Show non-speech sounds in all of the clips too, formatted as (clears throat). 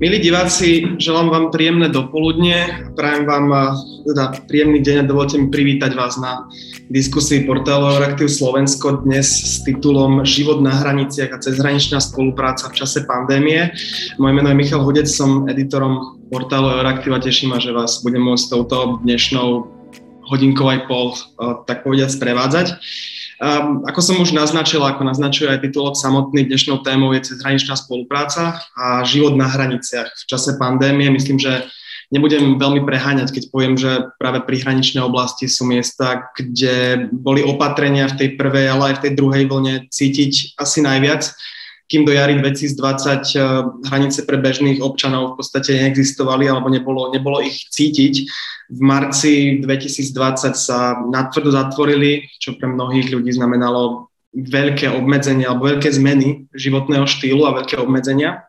Milí diváci, želám vám príjemné dopoludne, prajem vám teda príjemný deň a dovolte mi privítať vás na diskusii portálu Euraktiv Slovensko dnes s titulom Život na hraniciach a cezhraničná spolupráca v čase pandémie. Moje meno je Michal Hodec, som editorom portálu Euraktiv a teším ma, že vás budem môcť touto dnešnou hodinkou aj pol, tak povediať, sprevádzať. Um, ako som už naznačil, ako naznačuje aj titulok samotný, dnešnou témou je cezhraničná spolupráca a život na hraniciach v čase pandémie. Myslím, že nebudem veľmi preháňať, keď poviem, že práve prihraničné oblasti sú miesta, kde boli opatrenia v tej prvej, ale aj v tej druhej vlne cítiť asi najviac kým do jary 2020 eh, hranice pre bežných občanov v podstate neexistovali alebo nebolo, nebolo ich cítiť. V marci 2020 sa natvrdo zatvorili, čo pre mnohých ľudí znamenalo veľké obmedzenia alebo veľké zmeny životného štýlu a veľké obmedzenia.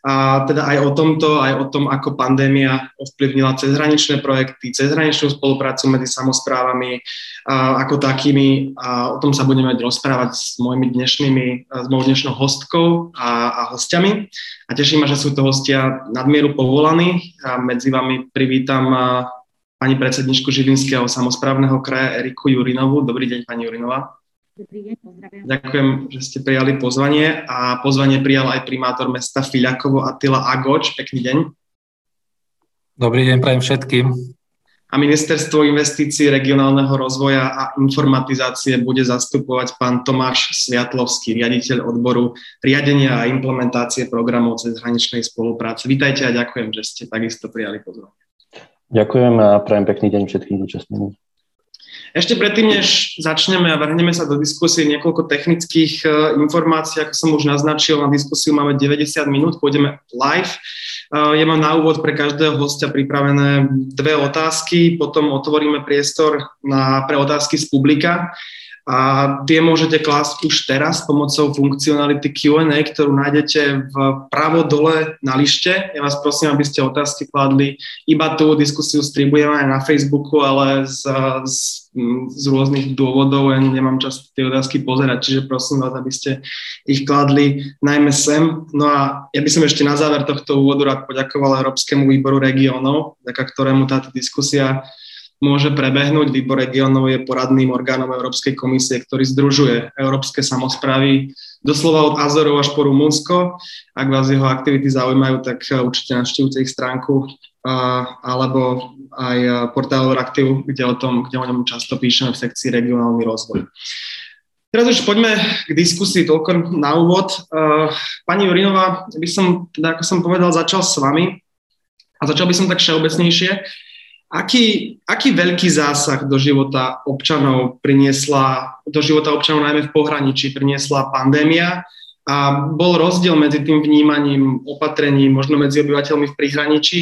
A teda aj o tomto, aj o tom, ako pandémia ovplyvnila cezhraničné projekty, cezhraničnú spoluprácu medzi samozprávami a ako takými. A o tom sa budeme rozprávať s mojimi dnešnými, s mojou dnešnou hostkou a, a hostiami. A teším ma, že sú to hostia nadmieru povolaní. A medzi vami privítam pani predsedničku Žilinského samozprávneho kraja Eriku Jurinovú. Dobrý deň, pani Jurinová. Dobrý deň, pozdravujem. Ďakujem, že ste prijali pozvanie a pozvanie prijal aj primátor mesta Filiakovo Attila Agoč. Pekný deň. Dobrý deň, prajem všetkým. A Ministerstvo investícií, regionálneho rozvoja a informatizácie bude zastupovať pán Tomáš Sviatlovský, riaditeľ odboru riadenia a implementácie programov cez hraničnej spolupráce. Vítajte a ďakujem, že ste takisto prijali pozvanie. Ďakujem a prajem pekný deň všetkým zúčastneným. Ešte predtým, než začneme a vrhneme sa do diskusie, niekoľko technických e, informácií, ako som už naznačil, na diskusiu máme 90 minút, pôjdeme live. E, ja mám na úvod pre každého hostia pripravené dve otázky, potom otvoríme priestor na, pre otázky z publika a tie môžete klásť už teraz pomocou funkcionality Q&A, ktorú nájdete v pravo dole na lište. Ja vás prosím, aby ste otázky kladli. Iba tú diskusiu stribujem aj na Facebooku, ale z, z, z rôznych dôvodov ja nemám čas tie otázky pozerať, čiže prosím vás, aby ste ich kladli najmä sem. No a ja by som ešte na záver tohto úvodu rád poďakoval Európskemu výboru regiónov, vďaka ktorému táto diskusia môže prebehnúť. Výbor regionov je poradným orgánom Európskej komisie, ktorý združuje európske samozprávy doslova od Azorov až po Rumunsko. Ak vás jeho aktivity zaujímajú, tak určite navštívte ich stránku alebo aj portál Euraktiv, kde o, tom, kde o ňom často píšeme v sekcii regionálny rozvoj. Teraz už poďme k diskusii toľko na úvod. Pani Jurinová, by som, teda ako som povedal, začal s vami a začal by som tak všeobecnejšie. Aký, aký veľký zásah do života občanov priniesla, do života občanov najmä v pohraničí priniesla pandémia a bol rozdiel medzi tým vnímaním opatrení možno medzi obyvateľmi v prihraničí,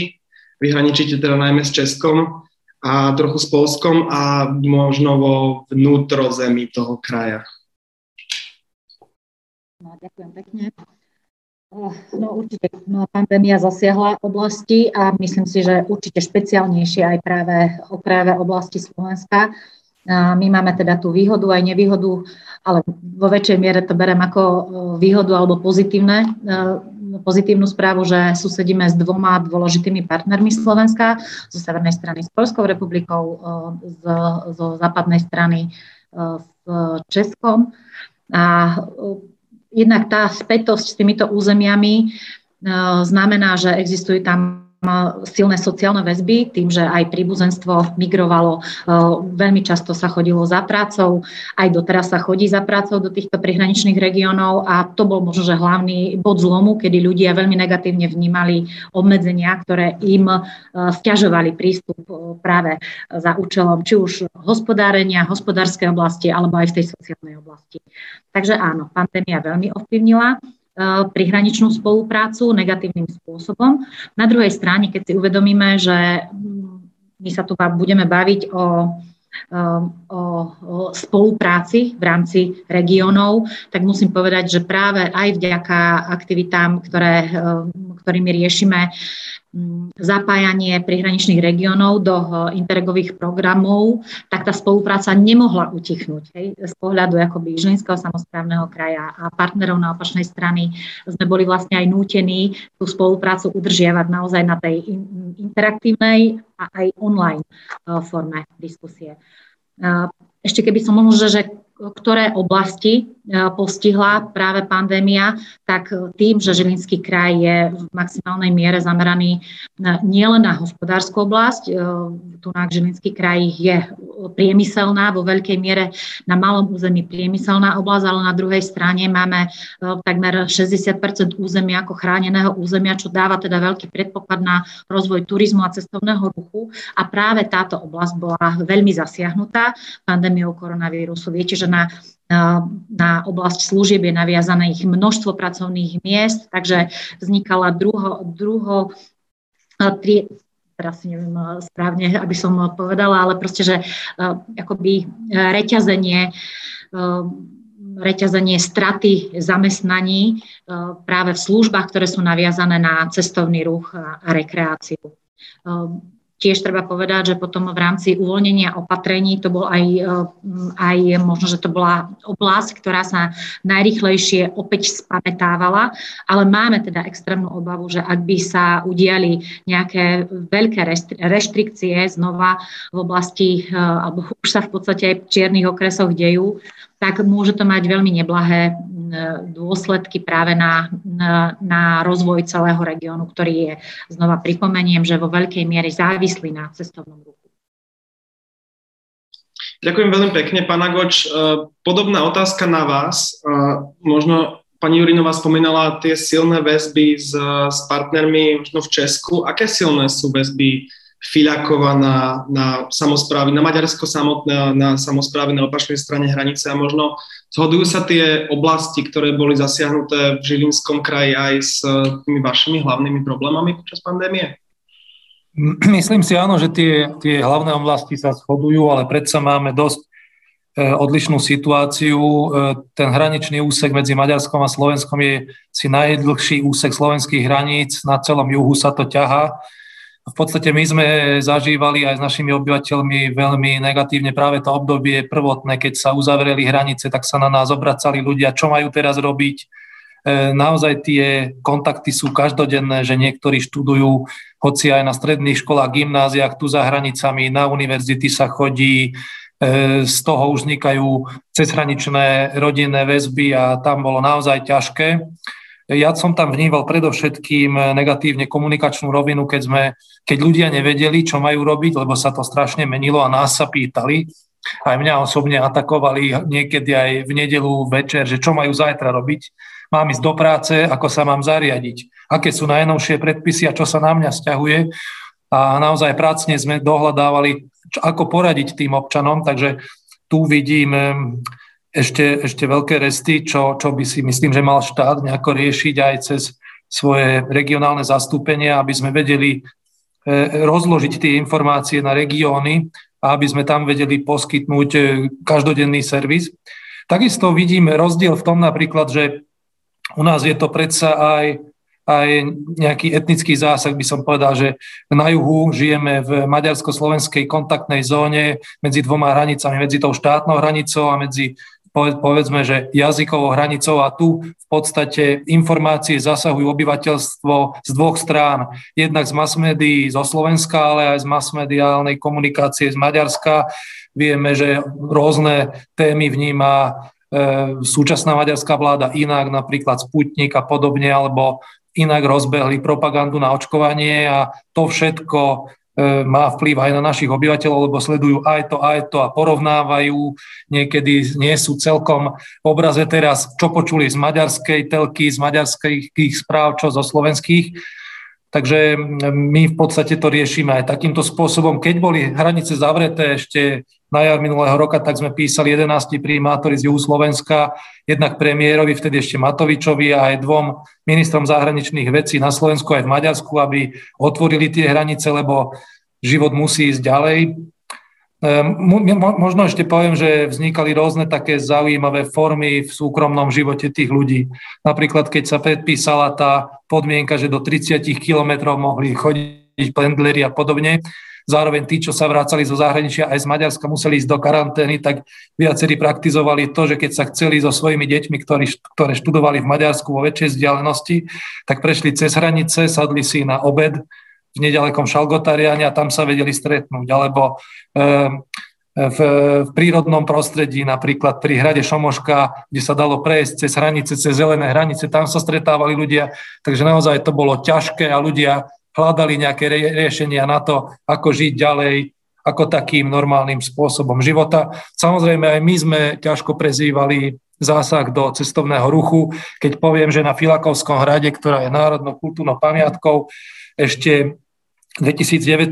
vyhraničíte teda najmä s Českom a trochu s Polskom a možno vo vnútrozemí toho kraja. No, ďakujem pekne. No určite no, pandémia zasiahla oblasti a myslím si, že určite špeciálnejšie aj práve, práve oblasti Slovenska. My máme teda tú výhodu aj nevýhodu, ale vo väčšej miere to berem ako výhodu alebo pozitívne, pozitívnu správu, že susedíme s dvoma dôležitými partnermi Slovenska, zo severnej strany s Polskou republikou, zo západnej strany s Českom. A jednak tá spätosť s týmito územiami e, znamená, že existujú tam silné sociálne väzby, tým, že aj príbuzenstvo migrovalo, e, veľmi často sa chodilo za prácou, aj doteraz sa chodí za prácou do týchto prihraničných regiónov a to bol možno, že hlavný bod zlomu, kedy ľudia veľmi negatívne vnímali obmedzenia, ktoré im e, stiažovali prístup e, práve za účelom či už hospodárenia, hospodárskej oblasti alebo aj v tej sociálnej oblasti. Takže áno, pandémia veľmi ovplyvnila prihraničnú spoluprácu negatívnym spôsobom. Na druhej strane, keď si uvedomíme, že mm, my sa tu budeme baviť o, eh, o, o spolupráci v rámci regiónov, tak musím povedať, že práve aj vďaka aktivitám, ktoré, eh, ktorými riešime zapájanie prihraničných regiónov do eh, interregových programov, tak tá spolupráca nemohla utichnúť. Hej. Z pohľadu akoby Žilinského samozprávneho kraja a partnerov na opačnej strany sme boli vlastne aj nútení tú spoluprácu udržiavať naozaj na tej interaktívnej a aj online eh, forme diskusie. Eh, ešte keby som možno, že ktoré oblasti e, postihla práve pandémia, tak tým, že Žilinský kraj je v maximálnej miere zameraný nielen na hospodárskú oblasť, e, tu na Žilinský kraj je priemyselná, vo veľkej miere na malom území priemyselná oblasť, ale na druhej strane máme e, takmer 60% územia ako chráneného územia, čo dáva teda veľký predpoklad na rozvoj turizmu a cestovného ruchu. A práve táto oblasť bola veľmi zasiahnutá pandémiou koronavírusu. Viete, že na, na oblasť služieb je naviazané ich množstvo pracovných miest, takže vznikala druho, druho tri, teraz neviem správne, aby som povedala, ale proste, že akoby reťazenie reťazenie straty zamestnaní práve v službách, ktoré sú naviazané na cestovný ruch a rekreáciu. Tiež treba povedať, že potom v rámci uvoľnenia opatrení to bol aj, eh, aj možno, že to bola oblasť, ktorá sa najrychlejšie opäť spamätávala, ale máme teda extrémnu obavu, že ak by sa udiali nejaké veľké reštrikcie znova v oblasti, eh, alebo už sa v podstate aj v čiernych okresoch dejú, tak môže to mať veľmi neblahé dôsledky práve na, na, na rozvoj celého regiónu, ktorý je, znova pripomeniem, že vo veľkej miere závislý na cestovnom ruchu. Ďakujem veľmi pekne, pána Goč. E, podobná otázka na vás. E, možno pani Jurinová spomínala tie silné väzby s, s partnermi možno v Česku. Aké silné sú väzby Fiľakova na, na samozprávy, na Maďarsko samotné, na samozprávy na opačnej strane hranice a možno zhodujú sa tie oblasti, ktoré boli zasiahnuté v Žilinskom kraji aj s tými vašimi hlavnými problémami počas pandémie? Myslím si áno, že tie, tie hlavné oblasti sa shodujú, ale predsa máme dosť e, odlišnú situáciu. E, ten hraničný úsek medzi Maďarskom a Slovenskom je si najdlhší úsek slovenských hraníc. Na celom juhu sa to ťahá v podstate my sme zažívali aj s našimi obyvateľmi veľmi negatívne práve to obdobie prvotné, keď sa uzavreli hranice, tak sa na nás obracali ľudia, čo majú teraz robiť. E, naozaj tie kontakty sú každodenné, že niektorí študujú, hoci aj na stredných školách, gymnáziách, tu za hranicami, na univerzity sa chodí, e, z toho už vznikajú cezhraničné rodinné väzby a tam bolo naozaj ťažké. Ja som tam vníval predovšetkým negatívne komunikačnú rovinu, keď, sme, keď ľudia nevedeli, čo majú robiť, lebo sa to strašne menilo a nás sa pýtali. Aj mňa osobne atakovali niekedy aj v nedelu večer, že čo majú zajtra robiť. Mám ísť do práce, ako sa mám zariadiť, aké sú najnovšie predpisy a čo sa na mňa stiahuje. A naozaj prácne sme dohľadávali, ako poradiť tým občanom, takže tu vidím ešte, ešte veľké resty, čo, čo by si myslím, že mal štát nejako riešiť aj cez svoje regionálne zastúpenia, aby sme vedeli e, rozložiť tie informácie na regióny a aby sme tam vedeli poskytnúť e, každodenný servis. Takisto vidím rozdiel v tom napríklad, že u nás je to predsa aj, aj nejaký etnický zásah, by som povedal, že na juhu žijeme v maďarsko-slovenskej kontaktnej zóne medzi dvoma hranicami, medzi tou štátnou hranicou a medzi povedzme, že jazykovou hranicou a tu v podstate informácie zasahujú obyvateľstvo z dvoch strán. Jednak z mass médií zo Slovenska, ale aj z masmediálnej komunikácie z Maďarska. Vieme, že rôzne témy vníma e, súčasná maďarská vláda inak, napríklad Sputnik a podobne, alebo inak rozbehli propagandu na očkovanie a to všetko má vplyv aj na našich obyvateľov, lebo sledujú aj to, aj to a porovnávajú. Niekedy nie sú celkom v obraze teraz, čo počuli z maďarskej telky, z maďarských správ, čo zo slovenských. Takže my v podstate to riešime aj takýmto spôsobom. Keď boli hranice zavreté ešte na jar minulého roka, tak sme písali 11 primátori z juhu Slovenska, jednak premiérovi, vtedy ešte Matovičovi a aj dvom ministrom zahraničných vecí na Slovensku aj v Maďarsku, aby otvorili tie hranice, lebo život musí ísť ďalej. Možno ešte poviem, že vznikali rôzne také zaujímavé formy v súkromnom živote tých ľudí. Napríklad, keď sa predpísala tá podmienka, že do 30 kilometrov mohli chodiť pendleri a podobne, zároveň tí, čo sa vracali zo zahraničia aj z Maďarska, museli ísť do karantény, tak viacerí praktizovali to, že keď sa chceli so svojimi deťmi, ktorí, ktoré študovali v Maďarsku vo väčšej vzdialenosti, tak prešli cez hranice, sadli si na obed v nedalekom Šalgotariane a tam sa vedeli stretnúť. Alebo ehm, v, v prírodnom prostredí, napríklad pri hrade Šomoška, kde sa dalo prejsť cez hranice, cez zelené hranice, tam sa stretávali ľudia, takže naozaj to bolo ťažké a ľudia hľadali nejaké riešenia na to, ako žiť ďalej, ako takým normálnym spôsobom života. Samozrejme, aj my sme ťažko prezývali zásah do cestovného ruchu. Keď poviem, že na Filakovskom hrade, ktorá je národnou kultúrnou pamiatkou, ešte v 2019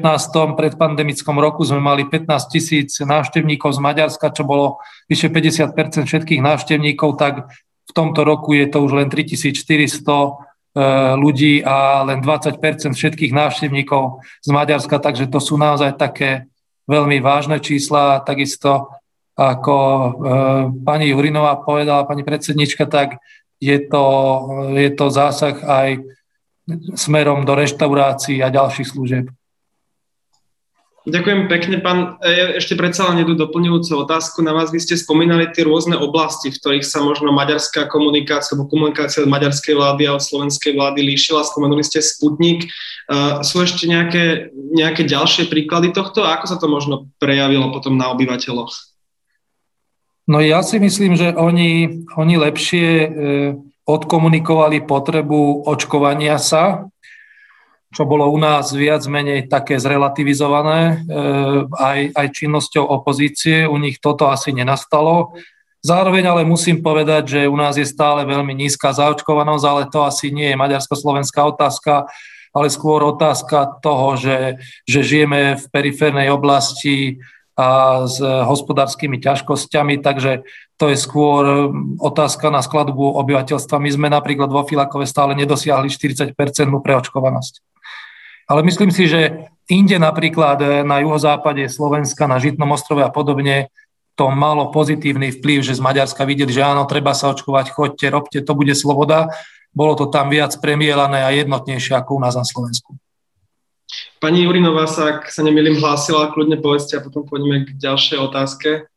predpandemickom roku sme mali 15 tisíc návštevníkov z Maďarska, čo bolo vyše 50% všetkých návštevníkov, tak v tomto roku je to už len 3400 e, ľudí a len 20% všetkých návštevníkov z Maďarska, takže to sú naozaj také veľmi vážne čísla. Takisto ako e, pani Jurinová povedala, pani predsednička, tak je to, je to zásah aj smerom do reštaurácií a ďalších služieb. Ďakujem pekne, pán. E, ešte predsa len jednu doplňujúcu otázku na vás. Vy ste spomínali tie rôzne oblasti, v ktorých sa možno maďarská komunikácia alebo komunikácia od maďarskej vlády a slovenskej vlády líšila. Spomenuli ste Sputnik. Uh, sú ešte nejaké, nejaké ďalšie príklady tohto? A ako sa to možno prejavilo potom na obyvateľoch? No ja si myslím, že oni, oni lepšie e, odkomunikovali potrebu očkovania sa, čo bolo u nás viac menej také zrelativizované e, aj, aj činnosťou opozície. U nich toto asi nenastalo. Zároveň ale musím povedať, že u nás je stále veľmi nízka zaočkovanosť, ale to asi nie je maďarsko-slovenská otázka, ale skôr otázka toho, že, že žijeme v periférnej oblasti a s hospodárskymi ťažkosťami, takže to je skôr otázka na skladbu obyvateľstva. My sme napríklad vo Filakove stále nedosiahli 40% preočkovanosť. Ale myslím si, že inde napríklad eh, na juhozápade Slovenska, na Žitnom ostrove a podobne, to malo pozitívny vplyv, že z Maďarska videli, že áno, treba sa očkovať, choďte, robte, to bude sloboda. Bolo to tam viac premielané a jednotnejšie ako u nás na Slovensku. Pani Jurinová sa, ak sa nemýlim, hlásila, kľudne povedzte a potom pôjdeme k ďalšej otázke.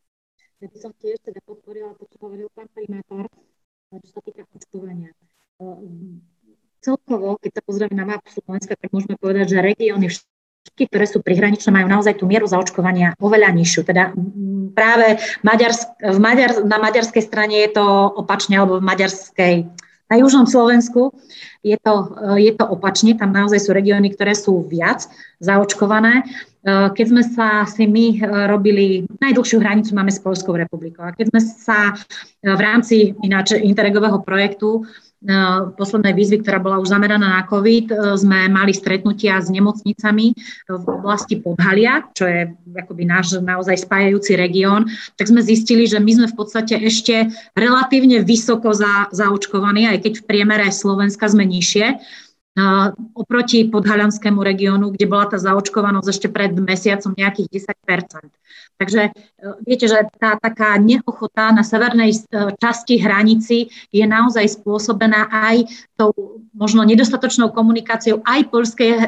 Ja by som tiež teda podporila to, čo hovoril pán primátor, čo sa týka očkovania. Celkovo, keď sa pozrieme na mapu Slovenska, tak môžeme povedať, že regióny všetky, ktoré sú prihraničné, majú naozaj tú mieru zaočkovania oveľa nižšiu. Teda práve Maďarsk, v Maďar, na maďarskej strane je to opačne, alebo v maďarskej na južnom Slovensku je to, je to opačne, tam naozaj sú regióny, ktoré sú viac zaočkované. Keď sme sa si my robili, najdlhšiu hranicu máme s Polskou republikou a keď sme sa v rámci ináč Interregového projektu poslednej výzvy, ktorá bola už zameraná na COVID, e, sme mali stretnutia s nemocnicami v oblasti Podhalia, čo je akoby náš naozaj spájajúci región, tak sme zistili, že my sme v podstate ešte relatívne vysoko za, zaočkovaní, aj keď v priemere Slovenska sme nižšie oproti podhalianskému regiónu, kde bola tá zaočkovanosť ešte pred mesiacom nejakých 10% Takže e, viete, že tá taká neochota na severnej e, časti hranici je naozaj spôsobená aj tou možno nedostatočnou komunikáciou aj poľskej e,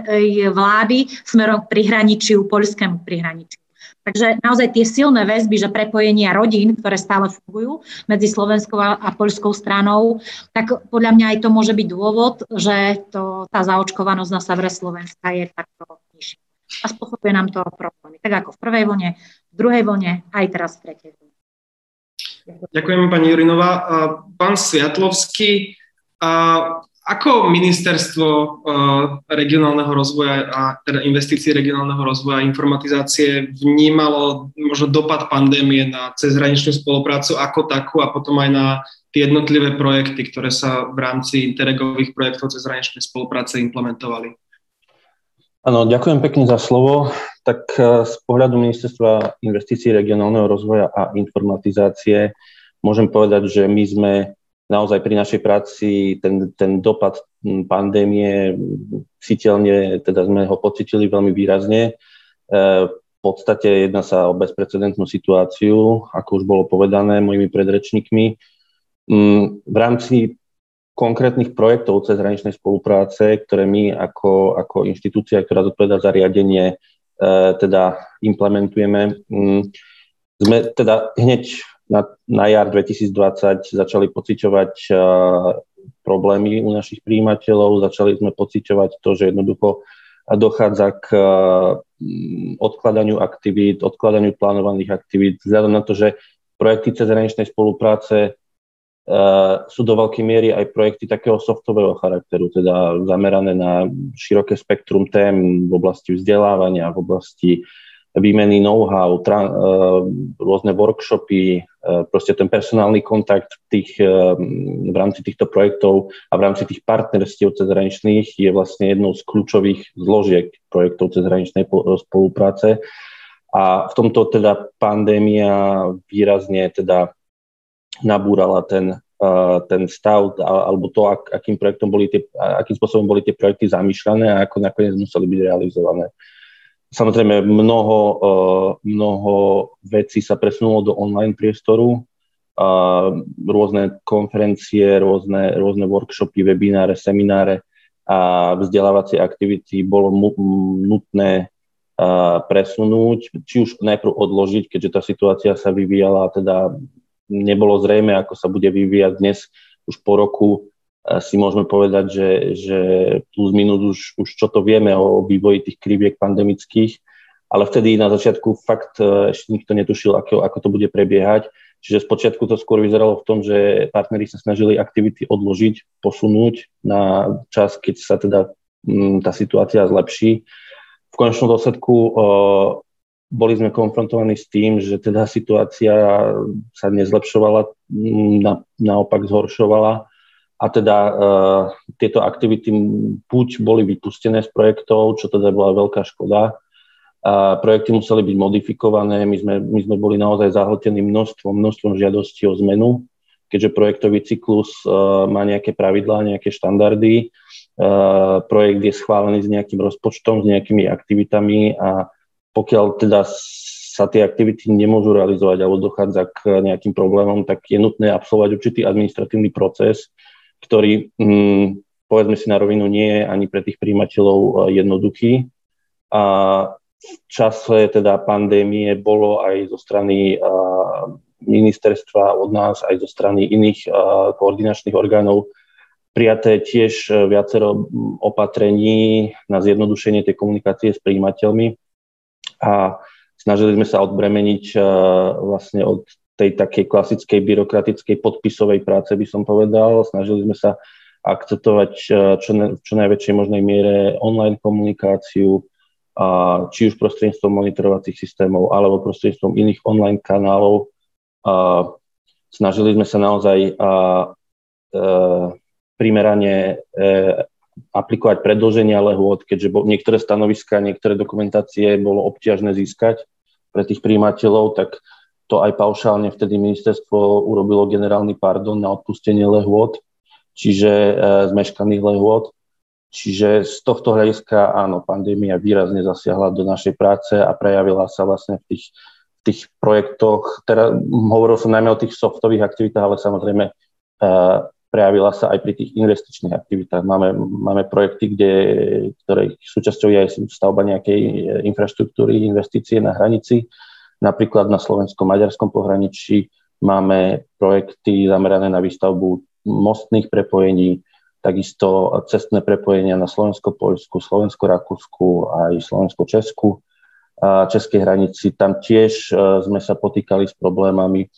vlády smerom k prihraničiu, poľskému prihraničiu. Takže naozaj tie silné väzby, že prepojenia rodín, ktoré stále fungujú medzi slovenskou a, poľskou stranou, tak podľa mňa aj to môže byť dôvod, že to, tá zaočkovanosť na severe Slovenska je takto nižšia. A spôsobuje nám to problémy. Tak ako v prvej vlne, v druhej vlne, aj teraz v tretej vlne. Ďakujem pani Jurinová. Pán Sviatlovský, ako ministerstvo uh, regionálneho rozvoja a teda investícií regionálneho rozvoja a informatizácie vnímalo možno dopad pandémie na cezhraničnú spoluprácu ako takú a potom aj na tie jednotlivé projekty, ktoré sa v rámci interregových projektov cezhraničnej spolupráce implementovali? Áno, ďakujem pekne za slovo. Tak uh, z pohľadu ministerstva investícií regionálneho rozvoja a informatizácie môžem povedať, že my sme naozaj pri našej práci ten, ten dopad pandémie citeľne, teda sme ho pocitili veľmi výrazne. E, podstate jedná sa o bezprecedentnú situáciu, ako už bolo povedané mojimi predrečníkmi. Mm, v rámci konkrétnych projektov cez hraničnej spolupráce, ktoré my ako, ako inštitúcia, ktorá zodpovedá za riadenie, e, teda implementujeme, mm, sme teda hneď na, na jar 2020 začali pociťovať e, problémy u našich príjimateľov, začali sme pociťovať to, že jednoducho dochádza k mm, odkladaniu aktivít, odkladaniu plánovaných aktivít, vzhľadom na to, že projekty cezhraničnej spolupráce Uh, sú do veľkej miery aj projekty takého softového charakteru, teda zamerané na široké spektrum tém v oblasti vzdelávania, v oblasti výmeny know-how, tra, uh, rôzne workshopy, uh, proste ten personálny kontakt tých, uh, v rámci týchto projektov a v rámci tých partnerstiev cezhraničných je vlastne jednou z kľúčových zložiek projektov cezhraničnej spolupráce. A v tomto teda pandémia výrazne teda nabúrala ten, ten stav alebo to, akým, projektom boli tie, akým spôsobom boli tie projekty zamýšľané a ako nakoniec museli byť realizované. Samozrejme, mnoho, eh, mnoho vecí sa presunulo do online priestoru, rôzne konferencie, rôzne, rôzne workshopy, webináre, semináre a vzdelávacie aktivity bolo nutné eh, presunúť, či už najprv odložiť, keďže tá situácia sa vyvíjala, teda nebolo zrejme, ako sa bude vyvíjať dnes už po roku si môžeme povedať, že, že plus minus už, už čo to vieme o vývoji tých kriviek pandemických, ale vtedy na začiatku fakt e, ešte nikto netušil, ako, ako to bude prebiehať. Čiže spočiatku to skôr vyzeralo v tom, že partneri sa snažili aktivity odložiť, posunúť na čas, keď sa teda m, tá situácia zlepší. V konečnom dôsledku e, boli sme konfrontovaní s tým, že teda situácia sa nezlepšovala, na, naopak zhoršovala a teda uh, tieto aktivity buď boli vypustené z projektov, čo teda bola veľká škoda, a projekty museli byť modifikované, my sme, my sme boli naozaj zahltení množstvom, množstvom žiadostí o zmenu, keďže projektový cyklus uh, má nejaké pravidlá, nejaké štandardy, uh, projekt je schválený s nejakým rozpočtom, s nejakými aktivitami a pokiaľ teda sa tie aktivity nemôžu realizovať alebo dochádza k nejakým problémom, tak je nutné absolvovať určitý administratívny proces, ktorý, hm, povedzme si na rovinu, nie je ani pre tých príjimateľov eh, jednoduchý. A v čase teda pandémie bolo aj zo strany uh, ministerstva od nás, aj zo strany iných uh, koordinačných orgánov prijaté tiež viacero opatrení na zjednodušenie tej komunikácie s príjimateľmi a snažili sme sa odbremeniť vlastne od tej takej klasickej byrokratickej podpisovej práce, by som povedal. Snažili sme sa akceptovať eh, čo, ne, čo najväčšej možnej miere online komunikáciu, a či už prostredníctvom monitorovacích systémov alebo prostredníctvom iných online kanálov. A snažili sme sa naozaj a, a, eh, primerane e, aplikovať predlženia lehôd, keďže bo, niektoré stanoviska, niektoré dokumentácie bolo obťažné získať pre tých príjimateľov, tak to aj paušálne vtedy ministerstvo urobilo generálny pardon na odpustenie lehôd, čiže e, zmeškaných lehôd. Čiže z tohto hľadiska áno, pandémia výrazne zasiahla do našej práce a prejavila sa vlastne v tých, v tých projektoch. Teda hovoril som najmä o tých softových aktivitách, ale samozrejme e, prejavila sa aj pri tých investičných aktivitách. Máme, máme projekty, kde, ktoré súčasťou je aj stavba nejakej e, infraštruktúry, investície na hranici, Napríklad na slovenskom-maďarskom pohraničí máme projekty zamerané na výstavbu mostných prepojení, takisto cestné prepojenia na Slovensko-Poľsku, Slovensko-Rakúsku aj Slovensko-Česku. A českej hranici tam tiež e, sme sa potýkali s problémami. E,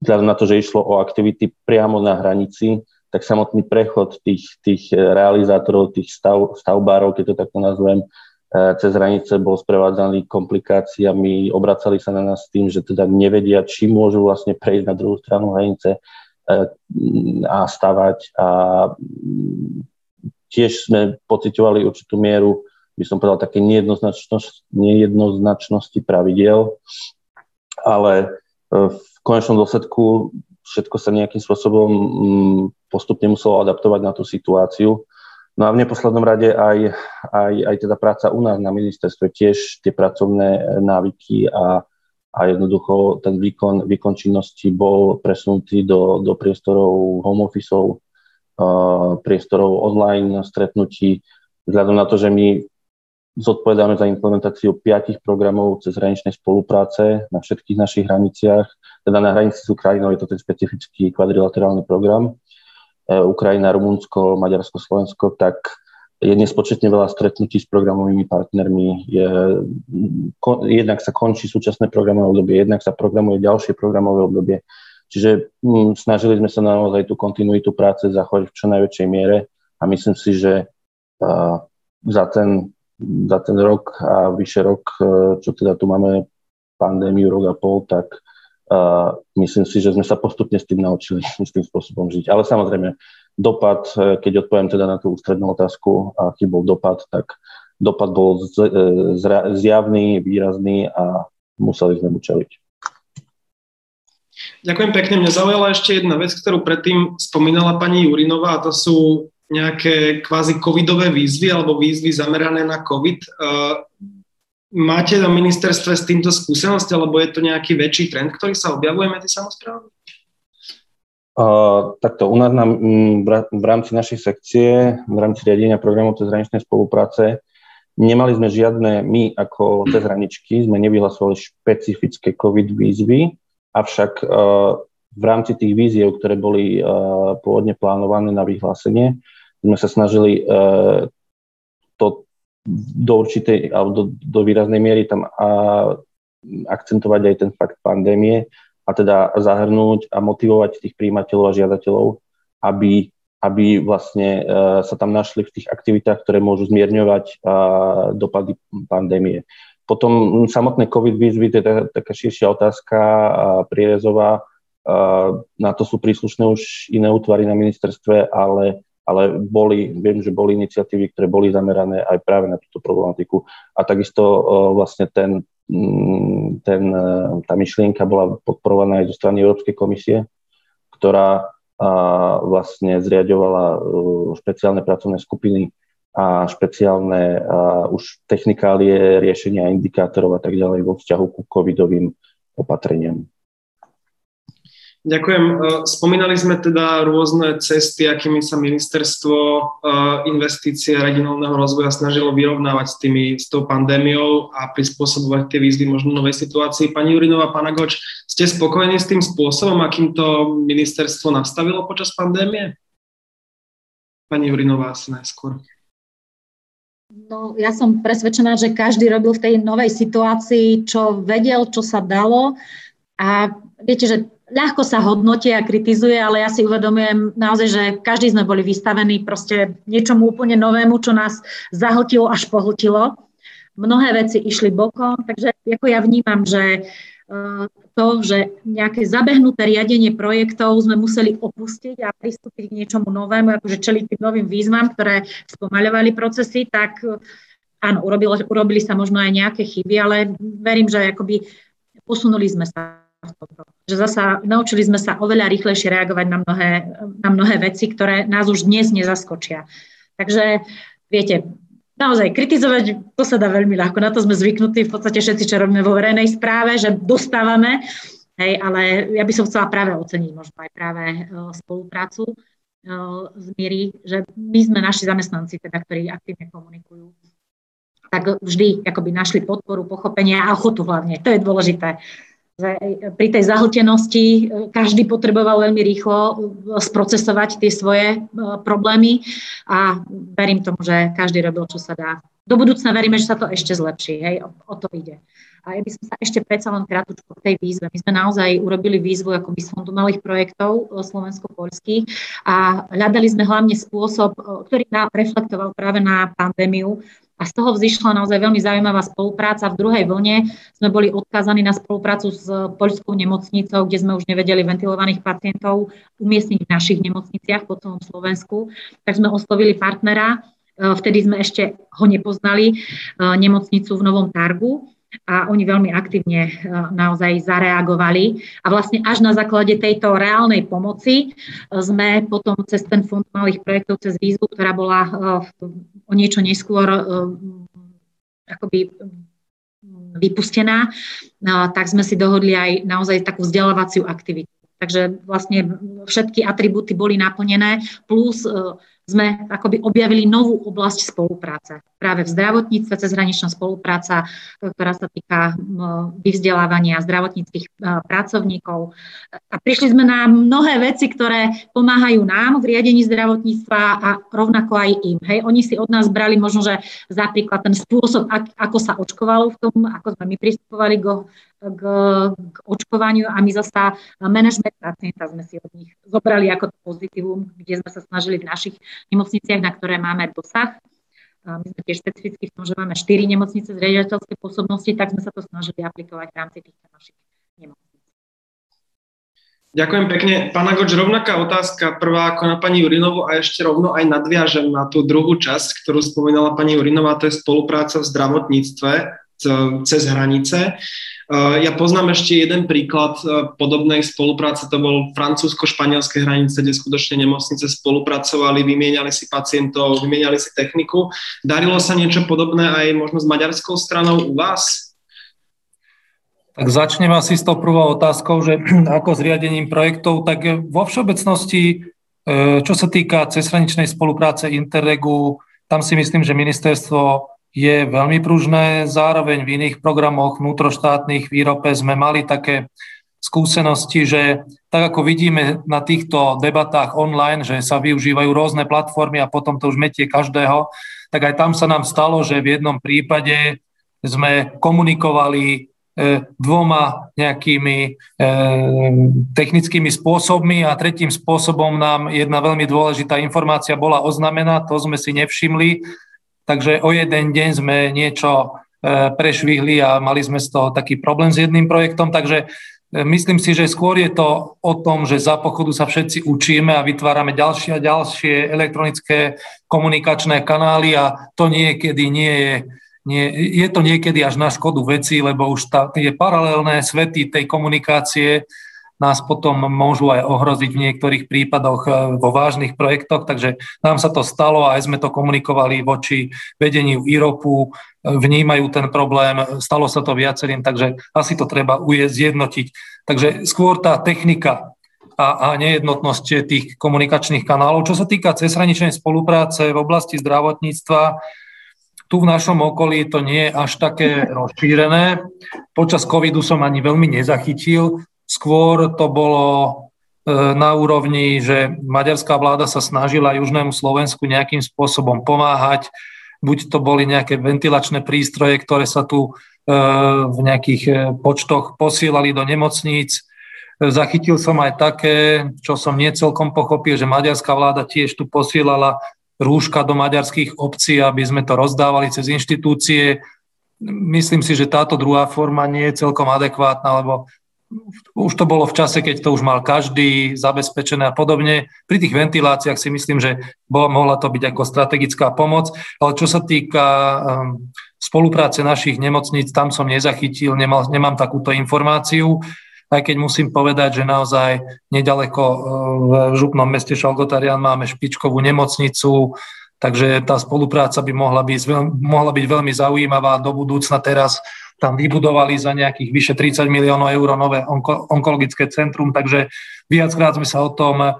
vzhľadom na to, že išlo o aktivity priamo na hranici, tak samotný prechod tých, tých realizátorov, tých stav, stavbárov, keď to takto nazvem, cez hranice bol sprevádzaný komplikáciami, obracali sa na nás tým, že teda nevedia, či môžu vlastne prejsť na druhú stranu hranice e, a stavať. A tiež sme pocitovali určitú mieru, by som povedal, také nejednoznačnosti, nejednoznačnosti pravidel, ale e, v konečnom dôsledku všetko sa nejakým spôsobom postupne muselo adaptovať na tú situáciu No a v neposlednom rade aj, aj, aj teda práca u nás na ministerstve, tiež tie pracovné návyky a, a jednoducho ten výkon, výkon činnosti bol presunutý do, do priestorov home office, uh, priestorov online stretnutí, vzhľadom na to, že my zodpovedáme za implementáciu piatich programov cez hraničnej spolupráce na všetkých našich hraniciach. Teda na hranici s Ukrajinou je to ten specifický kvadrilaterálny program. E, Ukrajina, Rumunsko, Maďarsko, Slovensko, tak je nespočetne veľa stretnutí s programovými partnermi. Je, ko, jednak sa končí súčasné programové obdobie, jednak sa programuje ďalšie programové obdobie. Čiže m, snažili sme sa naozaj tú kontinuitu práce zachovať v čo najväčšej miere a myslím si, že uh, za ten za ten rok a vyše rok, e, čo teda tu máme pandémiu rok a pol, tak myslím si, že sme sa postupne s tým naučili (laughs) s tým spôsobom žiť. Ale samozrejme, dopad, e, keď odpoviem teda na tú ústrednú otázku, aký bol dopad, tak dopad bol z, z, zjavný, výrazný a museli sme mu čeliť. Ďakujem pekne. Mňa zaujala ešte jedna vec, ktorú predtým spomínala pani Jurinová, a to sú nejaké kvázi covidové výzvy alebo výzvy zamerané na covid. Eh, máte na ministerstve s týmto skúsenosť, alebo je to nejaký väčší trend, ktorý sa objavuje medzi samozprávami? Uh, takto, u nás na, m, v rámci našej sekcie, v rámci riadenia programov cezhraničnej spolupráce, nemali sme žiadne, my ako cezhraničky sme nevyhlasovali špecifické COVID výzvy, avšak uh, v rámci tých víziev, ktoré boli uh, pôvodne plánované na vyhlásenie, sme sa snažili uh, to do určitej, alebo do, do výraznej miery tam a, akcentovať aj ten fakt pandémie a teda zahrnúť a motivovať tých príjimateľov a žiadateľov, aby, aby vlastne uh, sa tam našli v tých aktivitách, ktoré môžu zmierňovať uh, dopady pandémie. Potom samotné COVID výzvy, to je taká širšia otázka, prierezová, na to sú príslušné už iné útvary na ministerstve, ale ale boli, viem, že boli iniciatívy, ktoré boli zamerané aj práve na túto problematiku. A takisto uh, vlastne ten, mm, ten, uh, tá myšlienka bola podporovaná aj zo strany Európskej komisie, ktorá uh, vlastne zriadovala špeciálne pracovné skupiny a špeciálne už technikálie riešenia indikátorov a tak ďalej vo vzťahu ku covidovým opatreniam. Ďakujem. E, spomínali sme teda rôzne cesty, akými sa ministerstvo e, investície a regionálneho rozvoja snažilo vyrovnávať s, tými, s tou pandémiou a prispôsobovať tie výzvy možno novej situácii. Pani Jurinová, pána Goč, ste spokojní s tým spôsobom, akým to ministerstvo nastavilo počas pandémie? Pani Jurinová asi najskôr. No, ja som presvedčená, že každý robil v tej novej situácii, čo vedel, čo sa dalo. A viete, že ľahko sa hodnotie a kritizuje, ale ja si uvedomujem naozaj, že každý sme boli vystavení proste niečomu úplne novému, čo nás zahltilo až pohltilo. Mnohé veci išli bokom, takže ako ja vnímam, že eh, to, že nejaké zabehnuté riadenie projektov sme museli opustiť a pristúpiť k niečomu novému, akože čeliť tým novým výzvam, ktoré spomaľovali procesy, tak eh, áno, urobili, urobili sa možno aj nejaké chyby, ale verím, že akoby posunuli sme sa že zasa naučili sme sa oveľa rýchlejšie reagovať na mnohé, na mnohé veci, ktoré nás už dnes nezaskočia. Takže viete, naozaj kritizovať, to sa dá veľmi ľahko, na to sme zvyknutí v podstate všetci, čo robíme vo verejnej správe, že dostávame, hej, ale ja by som chcela práve oceniť možno aj práve e, spoluprácu e, z miery, že my sme naši zamestnanci, teda, ktorí aktívne komunikujú tak vždy akoby našli podporu, pochopenie a ochotu hlavne. To je dôležité že pri tej zahltenosti e, každý potreboval veľmi rýchlo e, sprocesovať tie svoje e, problémy a verím tomu, že každý robil, čo sa dá. Do budúcna veríme, že sa to ešte zlepší, hej, o, to ide. A ja by som sa ešte predsa len krátko k tej výzve. My sme naozaj urobili výzvu akoby z fondu malých projektov slovensko-polských a hľadali sme hlavne spôsob, ktorý reflektoval práve na pandémiu, a z toho vzýšla naozaj veľmi zaujímavá spolupráca. V druhej vlne sme boli odkázaní na spoluprácu s poľskou nemocnicou, kde sme už nevedeli ventilovaných pacientov umiestniť v našich nemocniciach po celom Slovensku. Tak sme oslovili partnera, e, vtedy sme ešte ho nepoznali, e, nemocnicu v Novom Targu a oni veľmi aktívne naozaj zareagovali. A vlastne až na základe tejto reálnej pomoci sme potom cez ten fond malých projektov, cez výzvu, ktorá bola o niečo neskôr akoby vypustená, tak sme si dohodli aj naozaj takú vzdelávaciu aktivitu. Takže vlastne všetky atribúty boli naplnené, plus sme akoby objavili novú oblasť spolupráce. Práve v zdravotníctve cezhraničná spolupráca, ktorá sa týka vyvzdelávania zdravotníckých pracovníkov. A prišli sme na mnohé veci, ktoré pomáhajú nám v riadení zdravotníctva a rovnako aj im. Hej, oni si od nás brali možno, že napríklad ten spôsob, ako sa očkovalo v tom, ako sme my pristupovali k k, k očkovaniu a my zasa management pacienta sme si od nich zobrali ako pozitívum, kde sme sa snažili v našich nemocniciach, na ktoré máme dosah. My sme tiež špecificky v tom, že máme 4 nemocnice z riaditeľskej pôsobnosti, tak sme sa to snažili aplikovať v rámci týchto našich nemocníc. Ďakujem pekne. Pána Goč, rovnaká otázka, prvá ako na pani Jurinovu a ešte rovno aj nadviažem na tú druhú časť, ktorú spomínala pani Jurinová, to je spolupráca v zdravotníctve cez hranice. Eh, ja poznám ešte jeden príklad eh, podobnej spolupráce, to bol francúzsko-španielské hranice, kde skutočne nemocnice spolupracovali, vymieniali si pacientov, vymieniali si techniku. Darilo sa niečo podobné aj možno s maďarskou stranou u vás? Tak začnem asi s tou prvou otázkou, že (clears throat) ako s riadením projektov, tak vo všeobecnosti, čo sa týka cezhraničnej spolupráce Interregu, tam si myslím, že ministerstvo je veľmi pružné. Zároveň v iných programoch vnútroštátnych výrope sme mali také skúsenosti, že tak ako vidíme na týchto debatách online, že sa využívajú rôzne platformy a potom to už metie každého, tak aj tam sa nám stalo, že v jednom prípade sme komunikovali e, dvoma nejakými e, technickými spôsobmi a tretím spôsobom nám jedna veľmi dôležitá informácia bola oznamená, to sme si nevšimli Takže o jeden deň sme niečo e, prešvihli a mali sme z toho taký problém s jedným projektom. Takže e, myslím si, že skôr je to o tom, že za pochodu sa všetci učíme a vytvárame ďalšie a ďalšie elektronické komunikačné kanály a to niekedy nie je nie, je to niekedy až na škodu veci, lebo už tá, tie paralelné svety tej komunikácie nás potom môžu aj ohroziť v niektorých prípadoch e, vo vážnych projektoch, takže nám sa to stalo a aj sme to komunikovali voči vedeniu IROPu, e, vnímajú ten problém, stalo sa to viacerým, takže asi to treba zjednotiť. Takže skôr tá technika a, a nejednotnosť tých komunikačných kanálov. Čo sa týka cezhraničnej spolupráce v oblasti zdravotníctva, tu v našom okolí to nie je až také rozšírené. Počas covidu som ani veľmi nezachytil Skôr to bolo e, na úrovni, že maďarská vláda sa snažila Južnému Slovensku nejakým spôsobom pomáhať. Buď to boli nejaké ventilačné prístroje, ktoré sa tu e, v nejakých e, počtoch posielali do nemocníc. Zachytil som aj také, čo som niecelkom pochopil, že maďarská vláda tiež tu posielala rúška do maďarských obcí, aby sme to rozdávali cez inštitúcie. Myslím si, že táto druhá forma nie je celkom adekvátna, lebo už to bolo v čase, keď to už mal každý zabezpečené a podobne. Pri tých ventiláciách si myslím, že mohla to byť ako strategická pomoc, ale čo sa týka um, spolupráce našich nemocníc, tam som nezachytil, nemal, nemám takúto informáciu, aj keď musím povedať, že naozaj nedaleko uh, v župnom meste Šalgotarian máme špičkovú nemocnicu, takže tá spolupráca by mohla byť, mohla byť veľmi zaujímavá do budúcna teraz tam vybudovali za nejakých vyše 30 miliónov eur nové onko, onkologické centrum, takže viackrát sme sa o tom e,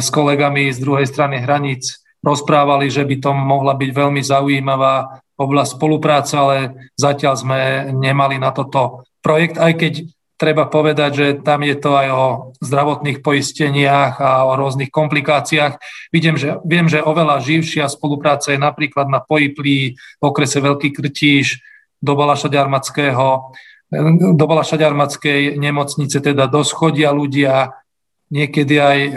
s kolegami z druhej strany hraníc rozprávali, že by to mohla byť veľmi zaujímavá oblasť spolupráce, ale zatiaľ sme nemali na toto projekt, aj keď treba povedať, že tam je to aj o zdravotných poisteniach a o rôznych komplikáciách. Vidím, že, viem, že oveľa živšia spolupráca je napríklad na Pojiplí, v okrese Veľký Krtíž, do Balaša Ďarmackého, do Balaša Ďarmackej nemocnice teda doschodia ľudia, niekedy aj e,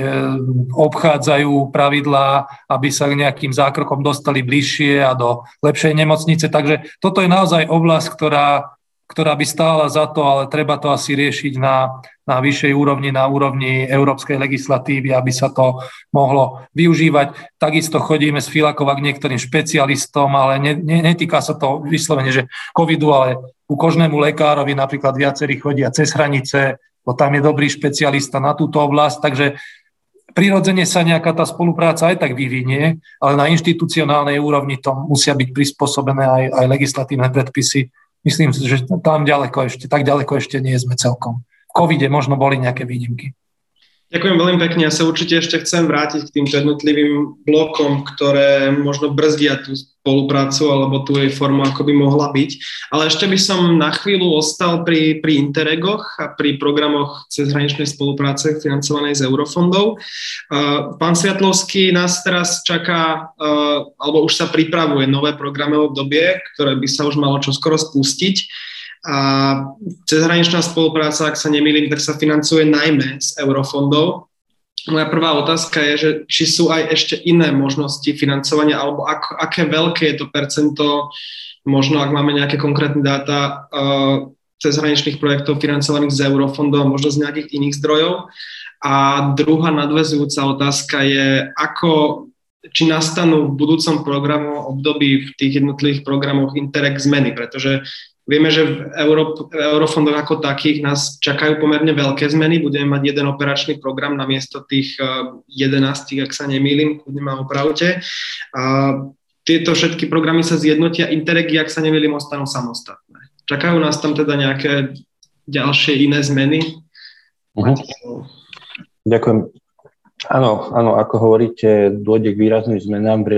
obchádzajú pravidlá, aby sa nejakým zákrokom dostali bližšie a do lepšej nemocnice. Takže toto je naozaj oblasť, ktorá ktorá by stála za to, ale treba to asi riešiť na, na vyššej úrovni, na úrovni európskej legislatívy, aby sa to mohlo využívať. Takisto chodíme s Filakova k niektorým špecialistom, ale ne, ne, netýka sa to vyslovene, že covidu, ale ku kožnému lekárovi napríklad viacerí chodia cez hranice, bo tam je dobrý špecialista na túto oblasť, takže prirodzene sa nejaká tá spolupráca aj tak vyvinie, ale na inštitucionálnej úrovni to musia byť prispôsobené aj, aj legislatívne predpisy, myslím si, že tam ďaleko ešte, tak ďaleko ešte nie sme celkom. V covide možno boli nejaké výnimky. Ďakujem veľmi pekne. Ja sa určite ešte chcem vrátiť k týmto jednotlivým blokom, ktoré možno brzdia tú spoluprácu alebo tú jej formu, ako by mohla byť. Ale ešte by som na chvíľu ostal pri, pri Interregoch a pri programoch cezhraničnej spolupráce financovanej z eurofondov. Pán Sviatlovský, nás teraz čaká, alebo už sa pripravuje nové programové obdobie, ktoré by sa už malo čoskoro spustiť. A cezhraničná spolupráca, ak sa nemýlim, tak sa financuje najmä z eurofondov. Moja prvá otázka je, že či sú aj ešte iné možnosti financovania, alebo ako, aké veľké je to percento, možno ak máme nejaké konkrétne dáta, uh, cezhraničných projektov financovaných z eurofondov a možno z nejakých iných zdrojov. A druhá nadvezujúca otázka je, ako či nastanú v budúcom programu období v tých jednotlivých programoch Interreg zmeny, pretože Vieme, že v, Euro, v eurofondoch ako takých nás čakajú pomerne veľké zmeny. Budeme mať jeden operačný program na miesto tých 11, eh, ak sa nemýlim, kľudne ma opravte. A tieto všetky programy sa zjednotia, Interregi, ak sa nemýlim, ostanú samostatné. Čakajú nás tam teda nejaké ďalšie iné zmeny? Uh-huh. Ďakujem. Áno, áno, ako hovoríte, dôjde k výrazným zmenám v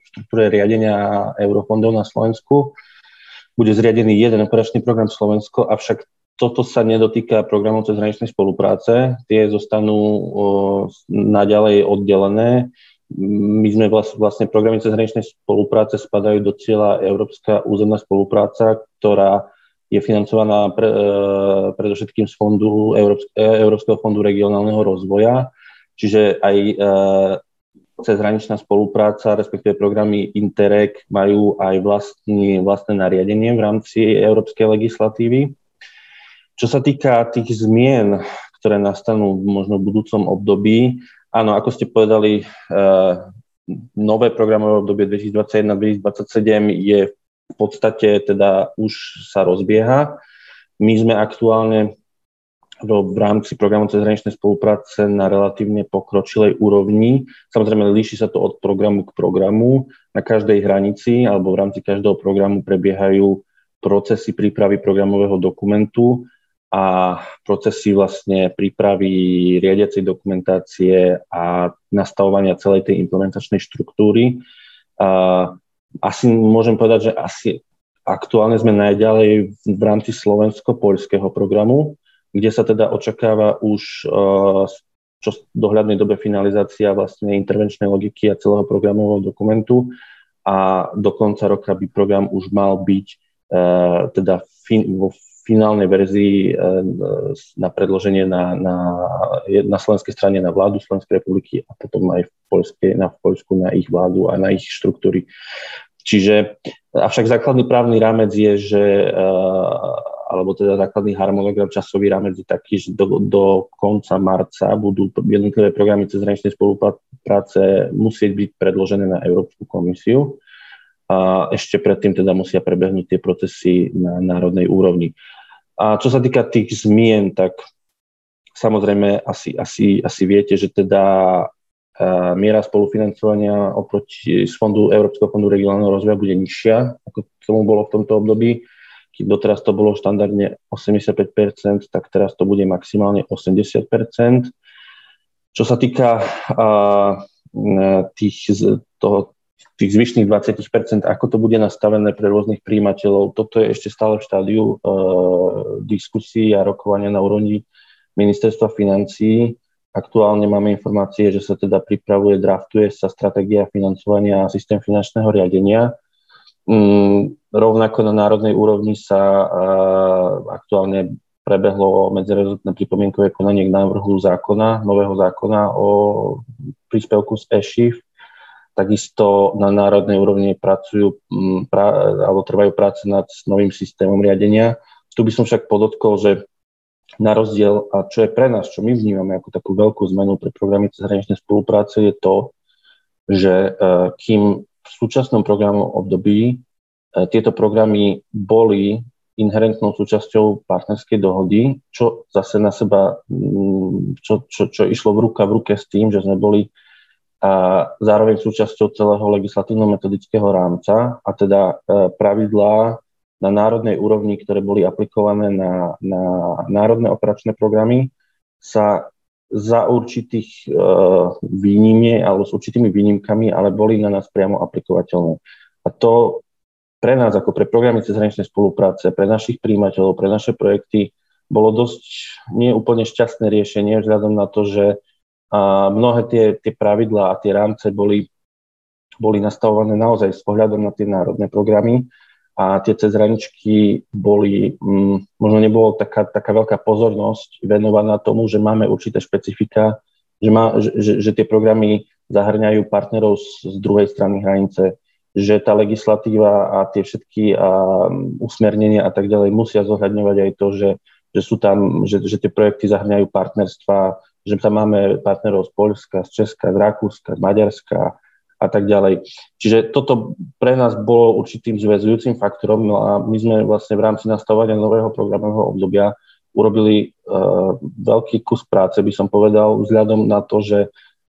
štruktúre riadenia eurofondov na Slovensku bude zriadený jeden operačný program Slovensko, avšak toto sa nedotýka programov cezhraničnej spolupráce, tie zostanú o, naďalej oddelené. My sme vlastne, programy cezhraničnej spolupráce spadajú do cieľa Európska územná spolupráca, ktorá je financovaná pre, e, predovšetkým z fondu Európske, Európskeho fondu regionálneho rozvoja. Čiže aj e, cezhraničná spolupráca, respektíve programy Interreg majú aj vlastný, vlastné nariadenie v rámci európskej legislatívy. Čo sa týka tých zmien, ktoré nastanú možno v budúcom období, áno, ako ste povedali, eh, nové programové obdobie 2021-2027 je v podstate teda už sa rozbieha. My sme aktuálne v rámci programu cezhraničnej spolupráce na relatívne pokročilej úrovni. Samozrejme, líši sa to od programu k programu. Na každej hranici alebo v rámci každého programu prebiehajú procesy prípravy programového dokumentu a procesy vlastne prípravy riadiacej dokumentácie a nastavovania celej tej implementačnej štruktúry. Asi môžem povedať, že asi aktuálne sme najďalej v rámci slovensko-poľského programu, kde sa teda očakáva už eh, čo v dohľadnej dobe finalizácia vlastne intervenčnej logiky a celého programového dokumentu a do konca roka by program už mal byť eh, teda fin, vo finálnej verzii eh, na predloženie na, na, na slovenskej strane na vládu Slovenskej republiky a potom aj v Poľske, na v Poľsku na ich vládu a na ich štruktúry. Čiže avšak základný právny rámec je, že alebo teda základný harmonogram časový rámec je taký, že do, do konca marca budú jednotlivé programy cezhraničnej spolupráce musieť byť predložené na Európsku komisiu a ešte predtým teda musia prebehnúť tie procesy na národnej úrovni. A čo sa týka tých zmien, tak samozrejme asi, asi, asi viete, že teda miera spolufinancovania oproti z fondu Európskeho fondu regionálneho rozvoja bude nižšia, ako tomu bolo v tomto období keď doteraz to bolo štandardne 85%, tak teraz to bude maximálne 80%. Čo sa týka uh, tých, toho, tých zvyšných 20%, ako to bude nastavené pre rôznych príjimateľov, toto je ešte stále v štádiu uh, diskusí a rokovania na úrovni ministerstva financií. Aktuálne máme informácie, že sa teda pripravuje, draftuje sa stratégia financovania a systém finančného riadenia Mm, rovnako na národnej úrovni sa aktuálne prebehlo medzirezortné pripomienkové konanie k návrhu zákona, nového zákona o príspevku z ESHIF. Takisto na národnej úrovni pracujú pra, alebo trvajú práce nad novým systémom riadenia Tu by som však podotkol, že na rozdiel, a čo je pre nás, čo my vnímame ako takú veľkú zmenu pre programy zahraničnej spolupráce, je to, že kým v súčasnom programu období tieto programy boli inherentnou súčasťou partnerskej dohody, čo zase na seba, mm, čo, čo, čo išlo v ruka v ruke s tým, že sme boli a zároveň súčasťou celého legislatívno-metodického rámca a teda e, pravidlá na národnej úrovni, ktoré boli aplikované na, na národné operačné programy, sa za určitých uh, výnimie alebo s určitými výnimkami, ale boli na nás priamo aplikovateľné. A to pre nás, ako pre programy cezhraničnej spolupráce, pre našich príjimateľov, pre naše projekty, bolo dosť nie úplne šťastné riešenie, vzhľadom na to, že a mnohé tie, tie pravidlá a tie rámce boli, boli nastavované naozaj s pohľadom na tie národné programy a tie cezhraničky boli, mm, možno nebolo taká, taká veľká pozornosť venovaná tomu, že máme určité špecifika, že, má, že, že, že tie programy zahrňajú partnerov z, z druhej strany hranice, že tá legislatíva a tie všetky a, usmernenia a tak ďalej musia zohľadňovať aj to, že, že sú tam, že, že tie projekty zahrňajú partnerstva, že tam máme partnerov z Polska, z Česka, z Rakúska, z Maďarska a tak ďalej. Čiže toto pre nás bolo určitým zväzujúcim faktorom, no a my sme vlastne v rámci nastavovania nového programového obdobia urobili uh, veľký kus práce, by som povedal, vzhľadom na to, že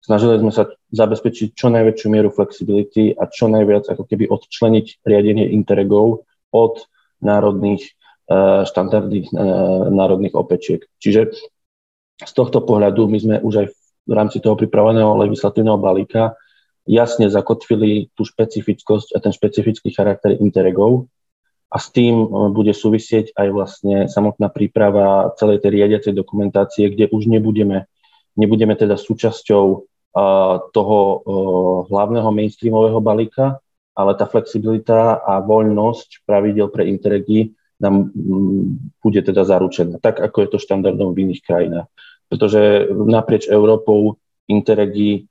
Snažili sme sa zabezpečiť čo najväčšiu mieru flexibility a čo najviac ako keby odčleniť riadenie interregov od národných uh, štandardných uh, národných opečiek. Čiže z tohto pohľadu my sme už aj v rámci toho pripraveného legislatívneho balíka jasne zakotvili tú špecifickosť a ten špecifický charakter interregov a s tým uh, bude súvisieť aj vlastne samotná príprava celej tej riadiacej dokumentácie, kde už nebudeme, nebudeme teda súčasťou toho hlavného mainstreamového balíka, ale tá flexibilita a voľnosť pravidel pre Interregi nám bude teda zaručená, tak ako je to štandardom v iných krajinách. Pretože naprieč Európou Interregi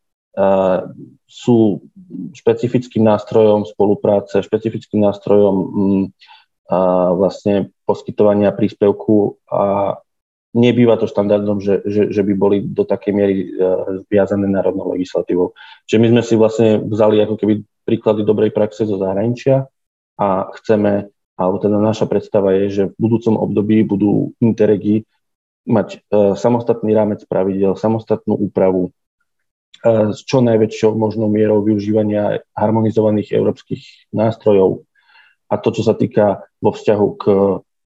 sú špecifickým nástrojom spolupráce, špecifickým nástrojom vlastne poskytovania príspevku a nebýva to štandardom, že, že, že by boli do takej miery uh, viazané národnou legislatívou. Čiže my sme si vlastne vzali ako keby príklady dobrej praxe zo zahraničia a chceme, alebo teda naša predstava je, že v budúcom období budú interregi mať uh, samostatný rámec pravidel, samostatnú úpravu uh, s čo najväčšou možnou mierou využívania harmonizovaných európskych nástrojov. A to, čo sa týka vo vzťahu k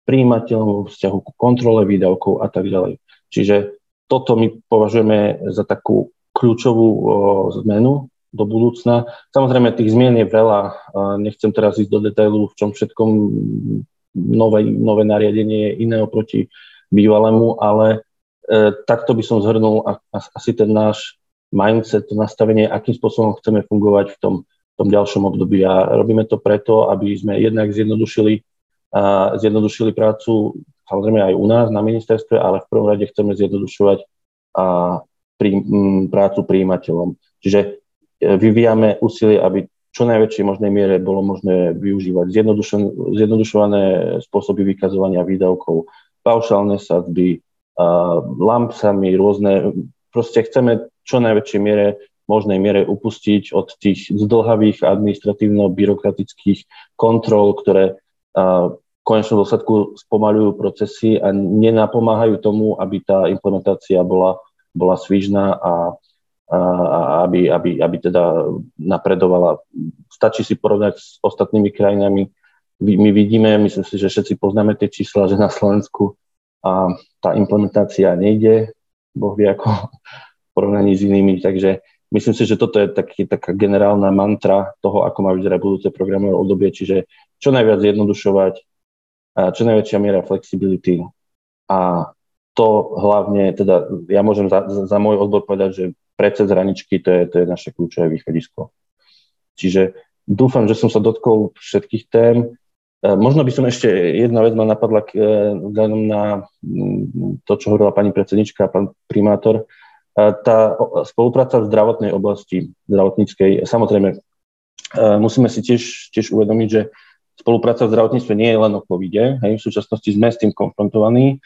príjimateľom vo vzťahu ku kontrole výdavkov a tak ďalej. Čiže toto my považujeme za takú kľúčovú o, zmenu do budúcna. Samozrejme, tých zmien je veľa. Nechcem teraz ísť do detailu, v čom všetkom nové, nové nariadenie je iné oproti bývalému, ale e, takto by som zhrnul a, a, asi ten náš mindset, to nastavenie, akým spôsobom chceme fungovať v tom, v tom ďalšom období. A robíme to preto, aby sme jednak zjednodušili zjednodušili prácu samozrejme aj u nás na ministerstve, ale v prvom rade chceme zjednodušovať a prí, m, prácu príjimateľom. Čiže e, vyvíjame úsilie, aby čo najväčšej možnej miere bolo možné využívať zjednodušované spôsoby vykazovania výdavkov, paušálne sadzby, lampsami, rôzne, proste chceme čo najväčšej miere možnej miere upustiť od tých zdlhavých administratívno-byrokratických kontrol, ktoré konečnom dôsledku spomaľujú procesy a nenapomáhajú tomu, aby tá implementácia bola, bola svižná a, a, a aby, aby, aby teda napredovala. Stačí si porovnať s ostatnými krajinami. My vidíme, myslím si, že všetci poznáme tie čísla, že na Slovensku a tá implementácia nejde, boh vie ako v porovnaní s inými, takže myslím si, že toto je taký, taká generálna mantra toho, ako má vyzerať budúce programové obdobie, čiže čo najviac zjednodušovať, čo najväčšia miera flexibility a to hlavne, teda ja môžem za, za môj odbor povedať, že predsa zraničky to je, to je naše kľúčové východisko. Čiže dúfam, že som sa dotkol všetkých tém. E, možno by som ešte, jedna vec ma napadla e, vzhľadom na mm, to, čo hovorila pani predsednička a pán primátor. E, tá spolupráca v zdravotnej oblasti, zdravotníckej, samozrejme, musíme si tiež, tiež uvedomiť, že spolupráca v zdravotníctve nie je len o covide, hej, v súčasnosti sme s tým konfrontovaní,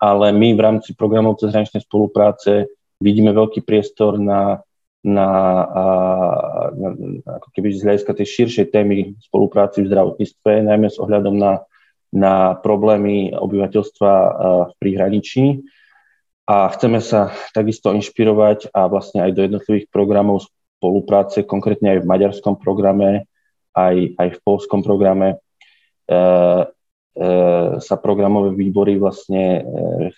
ale my v rámci programov cezhraničnej spolupráce vidíme veľký priestor na, na, na, na ako keby z hľadiska tej širšej témy spolupráci v zdravotníctve, najmä s ohľadom na, na problémy obyvateľstva v príhraničí. A chceme sa takisto inšpirovať a vlastne aj do jednotlivých programov spolupráce, konkrétne aj v maďarskom programe, aj, aj v polskom programe, e, e, sa programové výbory vlastne e,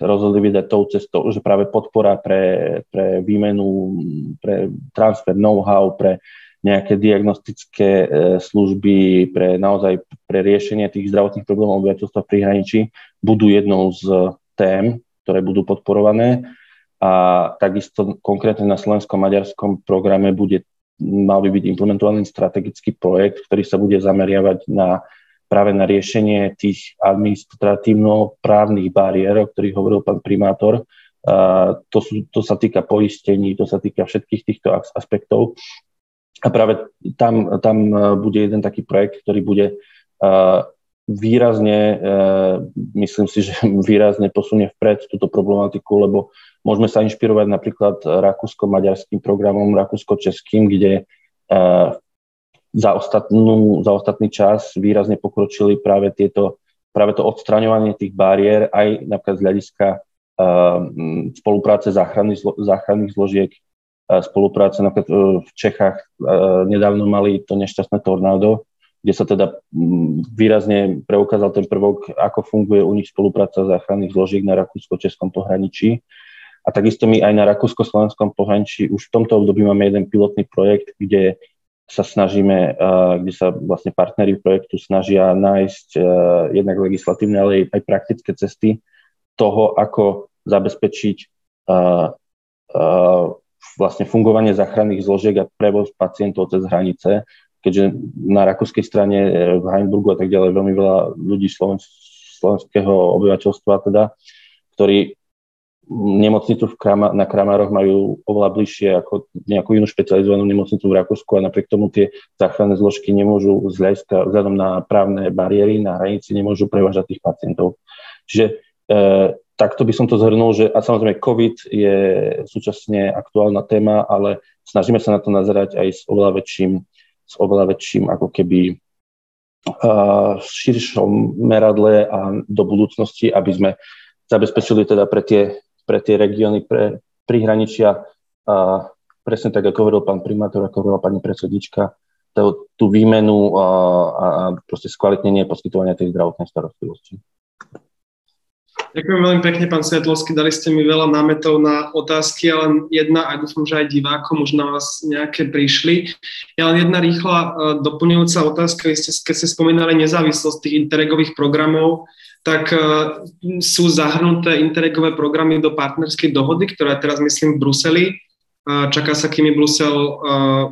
rozhodli vydať tou cestou, že práve podpora pre, pre výmenu, pre transfer know-how, pre nejaké diagnostické služby, pre naozaj pre riešenie tých zdravotných problémov obyvateľstva v prihraničí budú jednou z tém, ktoré budú podporované. A takisto konkrétne na slovenskom-maďarskom programe bude, mal by byť implementovaný strategický projekt, ktorý sa bude zameriavať na práve na riešenie tých administratívno-právnych bariér, o ktorých hovoril pán primátor. To, sú, to sa týka poistení, to sa týka všetkých týchto aspektov. A práve tam, tam bude jeden taký projekt, ktorý bude uh, výrazne, myslím si, že (laughs) výrazne posunie vpred túto problematiku, lebo Môžeme sa inšpirovať napríklad rakúsko-maďarským programom, rakúsko-českým, kde eh, za, ostatnú, za ostatný čas výrazne pokročili práve tieto práve to odstraňovanie tých bariér aj napríklad z hľadiska uh, spolupráce záchranných, zlo, záchranných zložiek, spolupráce napríklad v Čechách nedávno mali to nešťastné tornádo, kde sa teda um, výrazne preukázal ten prvok, ako funguje u nich spolupráca záchranných zložiek na rakúsko-českom pohraničí. A takisto my aj na Rakúsko-Slovenskom pohraničí už v tomto období máme jeden pilotný projekt, kde sa snažíme, kde sa vlastne partnery projektu snažia nájsť jednak legislatívne, ale aj praktické cesty toho, ako zabezpečiť vlastne fungovanie záchranných zložiek a prevoz pacientov cez hranice, keďže na rakúskej strane v Heimburgu a tak ďalej veľmi veľa ľudí slovenského obyvateľstva teda, ktorí nemocnicu v Krama, na Kramároch majú oveľa bližšie ako nejakú inú špecializovanú nemocnicu v Rakúsku a napriek tomu tie záchranné zložky nemôžu z vzhľadom na právne bariéry na hranici nemôžu prevážať tých pacientov. Čiže e, takto by som to zhrnul, že a samozrejme COVID je súčasne aktuálna téma, ale snažíme sa na to nazerať aj s oveľa väčším, s oveľa väčším ako keby v širšom meradle a do budúcnosti, aby sme zabezpečili teda pre tie pre tie regióny, pre prihraničia a presne tak, ako hovoril pán primátor, ako hovorila pani predsednička, tú, tú výmenu a, a, a proste skvalitnenie poskytovania tej zdravotnej starostlivosti. Ďakujem veľmi pekne, pán Svetlovský. Dali ste mi veľa námetov na otázky, ale jedna, a dúfam, že aj divákom, už na vás nejaké prišli. Je len jedna rýchla uh, doplňujúca otázka. Vy ste, keď ste spomínali nezávislosť tých interregových programov, tak uh, sú zahrnuté interregové programy do partnerskej dohody, ktorá teraz, myslím, v Bruseli. Uh, čaká sa, kým Brusel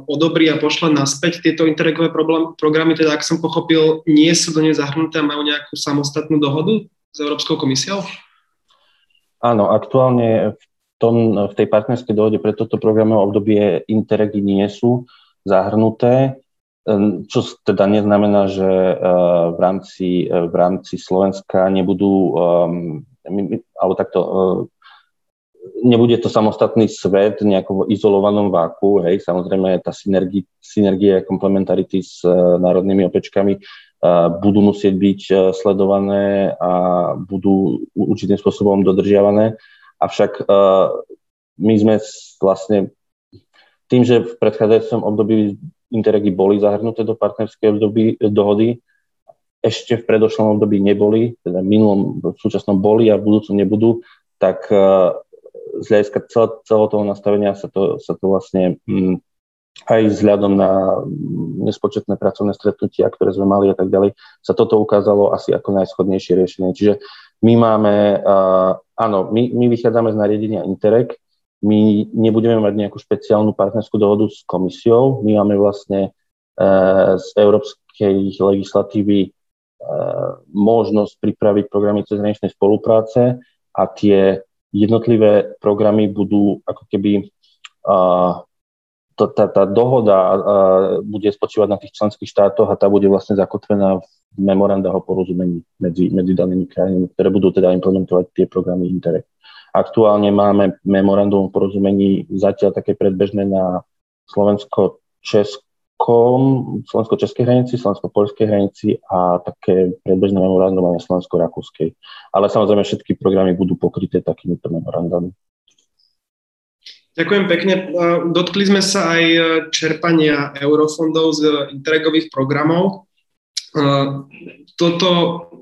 odobrí a pošle naspäť tieto interregové programy, teda ak som pochopil, nie sú do nej zahrnuté a majú nejakú samostatnú dohodu s Európskou komisiou? Áno, aktuálne v, tom, v tej partnerskej dohode pre toto programové obdobie Interregi nie sú zahrnuté. Ehm, čo teda neznamená, že ehm, v rámci, v rámci Slovenska nebudú, ehm, alebo takto, nebude to samostatný svet nejakom izolovanom váku, hej, samozrejme tá synergia, synergia komplementarity s národnými opečkami budú musieť byť sledované a budú určitým spôsobom dodržiavané. Avšak my sme vlastne tým, že v predchádzajúcom období Interregi boli zahrnuté do partnerskej období, dohody, ešte v predošlom období neboli, teda v minulom, v súčasnom boli a v budúcom nebudú, tak z hľadiska celého, toho nastavenia sa to, sa to vlastne um, aj vzhľadom na nespočetné pracovné stretnutia, ktoré sme mali a tak ďalej, sa toto ukázalo asi ako najschodnejšie riešenie. Čiže my máme, uh, áno, my, my vychádzame z nariadenia Interreg, my nebudeme mať nejakú špeciálnu partnerskú dohodu s komisiou. My máme vlastne e, z európskej legislatívy e, možnosť pripraviť programy cezhraničnej spolupráce a tie jednotlivé programy budú ako keby tá, tá, tá dohoda bude spočívať na tých členských štátoch a tá bude vlastne zakotvená v memoranda o porozumení medzi, medzi danými krajinami, ktoré budú teda implementovať tie programy Interreg. Aktuálne máme memorandum o porozumení zatiaľ také predbežné na Slovensko-Českom, Slovensko-Českej hranici, Slovensko-Polskej hranici a také predbežné memorandum aj na Slovensko-Rakúskej. Ale samozrejme všetky programy budú pokryté takýmito memorandami. Ďakujem pekne. Dotkli sme sa aj čerpania eurofondov z interregových programov. Toto,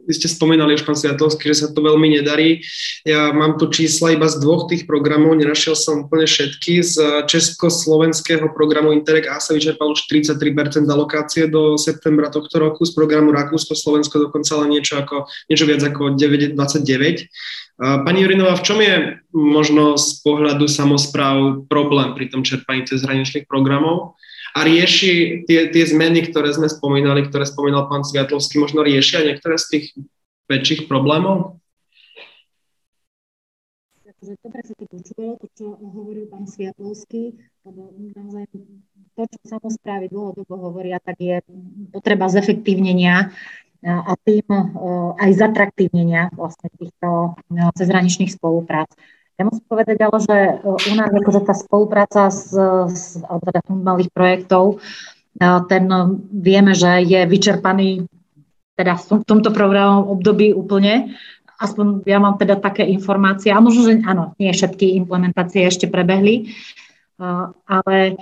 vy ste spomínali už, pán Sviatovský, že sa to veľmi nedarí. Ja mám tu čísla iba z dvoch tých programov, nenašiel som úplne všetky. Z československého programu Interreg A sa vyčerpalo už 33% alokácie do septembra tohto roku, z programu Rakúsko-Slovensko dokonca len niečo, ako, niečo viac ako 9, 29. Pani Jurinová, v čom je možno z pohľadu samozpráv problém pri tom čerpaní cez hraničných programov? A rieši tie, tie zmeny, ktoré sme spomínali, ktoré spomínal pán Sviatlovský, možno riešia niektoré z tých väčších problémov? Takže dobre sa to počúvalo, to, čo hovoril pán Sviatlovský, lebo naozaj to, čo samozprávy dlhodobo hovoria, tak je potreba zefektívnenia a tým aj zatraktívnenia vlastne týchto cezhraničných spoluprác. Ja musím povedať ale, že e, u nás akože tá spolupráca s, s teda malých projektov, e, ten e, vieme, že je vyčerpaný teda v tomto programovom období úplne. Aspoň ja mám teda také informácie, a možno, že áno, nie všetky implementácie ešte prebehli, ale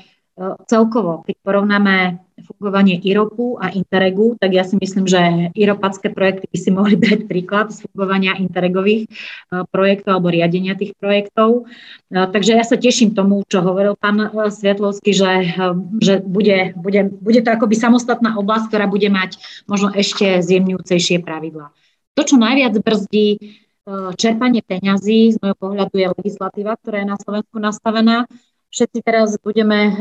celkovo, keď porovnáme fungovanie IROPu a Interregu, tak ja si myslím, že IROPacké projekty by si mohli (laughs) brať príklad z fungovania Interregových eh, projektov alebo riadenia tých projektov. Eh, takže ja sa teším tomu, čo hovoril pán Svetlovský, že, že bude, bude, bude to akoby samostatná oblasť, ktorá bude mať možno ešte zjemňujúcejšie pravidlá. To, čo najviac brzdí čerpanie peňazí, z môjho pohľadu je legislatíva, ktorá je na Slovensku nastavená všetci teraz budeme e,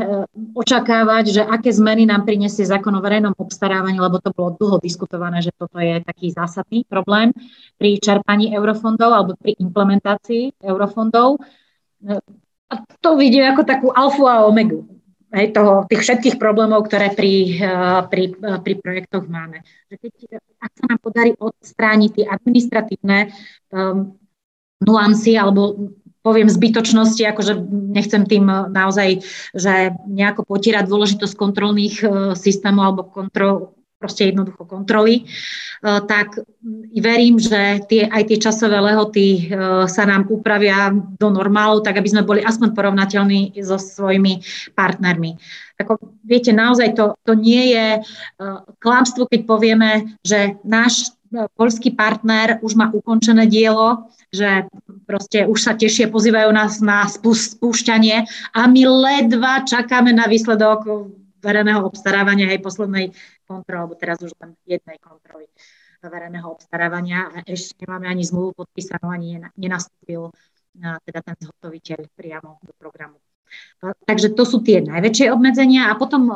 očakávať, že aké zmeny nám prinesie zákon o verejnom obstarávaní, lebo to bolo dlho diskutované, že toto je taký zásadný problém pri čerpaní eurofondov alebo pri implementácii eurofondov. E, a to vidím ako takú alfu a omegu hej, toho, tých všetkých problémov, ktoré pri, e, pri, pri projektoch máme. Že keď, ak sa nám podarí odstrániť tie administratívne um, nuancy alebo poviem zbytočnosti, akože nechcem tým eh, naozaj, že nejako potierať dôležitosť kontrolných eh, systémov alebo kontrol, proste jednoducho kontroly, eh, tak verím, že tie, aj tie časové lehoty sa nám upravia do normálu, tak aby sme boli aspoň porovnateľní so svojimi partnermi. Ako, viete, naozaj to, to nie je klamstvo, keď povieme, že náš polský partner už má ukončené dielo, že proste už sa tešie, pozývajú nás na spúšťanie a my ledva čakáme na výsledok verejného obstarávania aj poslednej kontroly, alebo teraz už len jednej kontroly verejného obstarávania a ešte nemáme ani zmluvu podpísanú, ani nenastúpil teda ten zhotoviteľ priamo do programu. Takže to sú tie najväčšie obmedzenia a potom,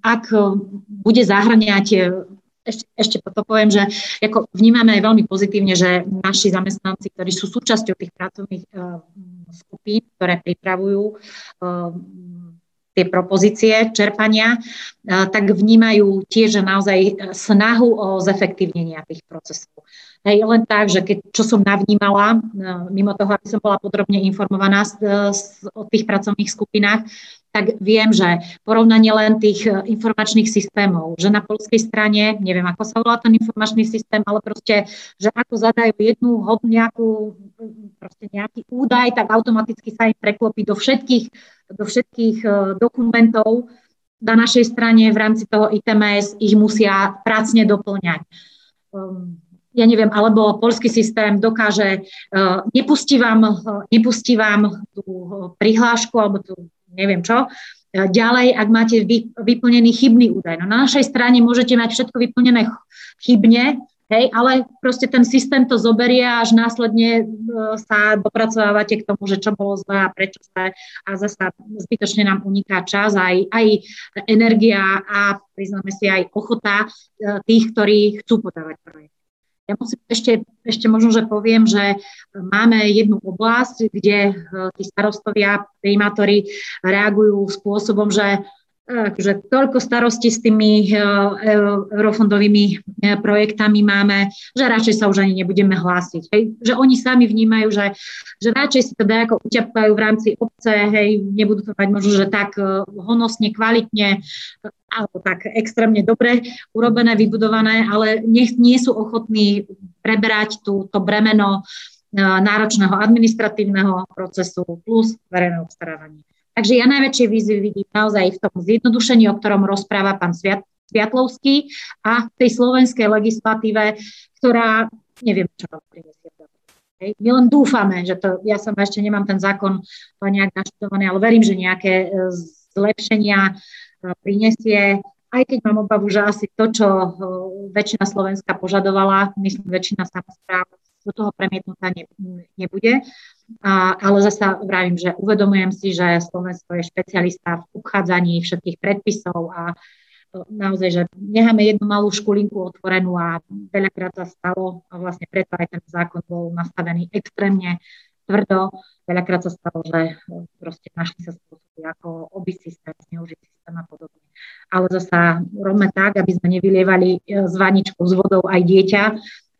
ak bude zahrňať ešte, ešte to poviem, že ako vnímame aj veľmi pozitívne, že naši zamestnanci, ktorí sú súčasťou tých pracovných uh, skupín, ktoré pripravujú uh, tie propozície čerpania, uh, tak vnímajú tiež naozaj snahu o zefektívnenie tých procesov. Hej, len tak, že keď, čo som navnímala, mimo toho, aby som bola podrobne informovaná o tých pracovných skupinách, tak viem, že porovnanie len tých e, informačných systémov, že na polskej strane, neviem, ako sa volá ten informačný systém, ale proste, že ako zadajú jednu nejakú, proste nejaký údaj, tak automaticky sa im preklopí do všetkých, do všetkých e, dokumentov na našej strane v rámci toho ITMS ich musia prácne doplňať. Um, ja neviem, alebo polský systém dokáže, nepustí vám, nepustí vám tú prihlášku alebo tú neviem čo. E, ďalej, ak máte vy, vyplnený chybný údaj. No na našej strane môžete mať všetko vyplnené chybne, hej, ale proste ten systém to zoberie až následne e, sa dopracovávate k tomu, že čo bolo zlé a prečo sa a zase zbytočne nám uniká čas aj, aj energia a priznáme si aj ochota e, tých, ktorí chcú podávať projekt. Ja musím ešte, ešte možno, že poviem, že máme jednu oblasť, kde eh, tí starostovia, primátori reagujú spôsobom, že že toľko starostí s tými e, eurofondovými projektami máme, že radšej sa už ani nebudeme hlásiť. Hej. Že oni sami vnímajú, že, že radšej si to ako uťapkajú v rámci obce, hej, nebudú to mať možno, že tak honosne, kvalitne, alebo tak extrémne dobre urobené, vybudované, ale nie, nie sú ochotní prebrať tú, to bremeno náročného administratívneho procesu plus verejné obstarávanie. Takže ja najväčšie výzvy vidím naozaj v tom zjednodušení, o ktorom rozpráva pán Sviat, Sviatlovský a tej slovenskej legislatíve, ktorá neviem, čo vám prinesie. My len dúfame, že to, ja som ešte nemám ten zákon nejak naštudovaný, ale verím, že nejaké e, zlepšenia e, prinesie, aj keď mám obavu, že asi to, čo e, väčšina Slovenska požadovala, myslím, väčšina samozpráv do toho premietnutá ne, nebude. A, ale zasa vravím, že uvedomujem si, že Slovensko je špecialista v obchádzaní všetkých predpisov a naozaj, že necháme jednu malú škulinku otvorenú a veľakrát sa stalo a vlastne preto aj ten zákon bol nastavený extrémne tvrdo. Veľakrát sa stalo, že proste našli sa spôsoby ako oby systém, zneužiť systém a podobne. Ale zasa robme tak, aby sme nevylievali z e, vaničkou s vodou aj dieťa,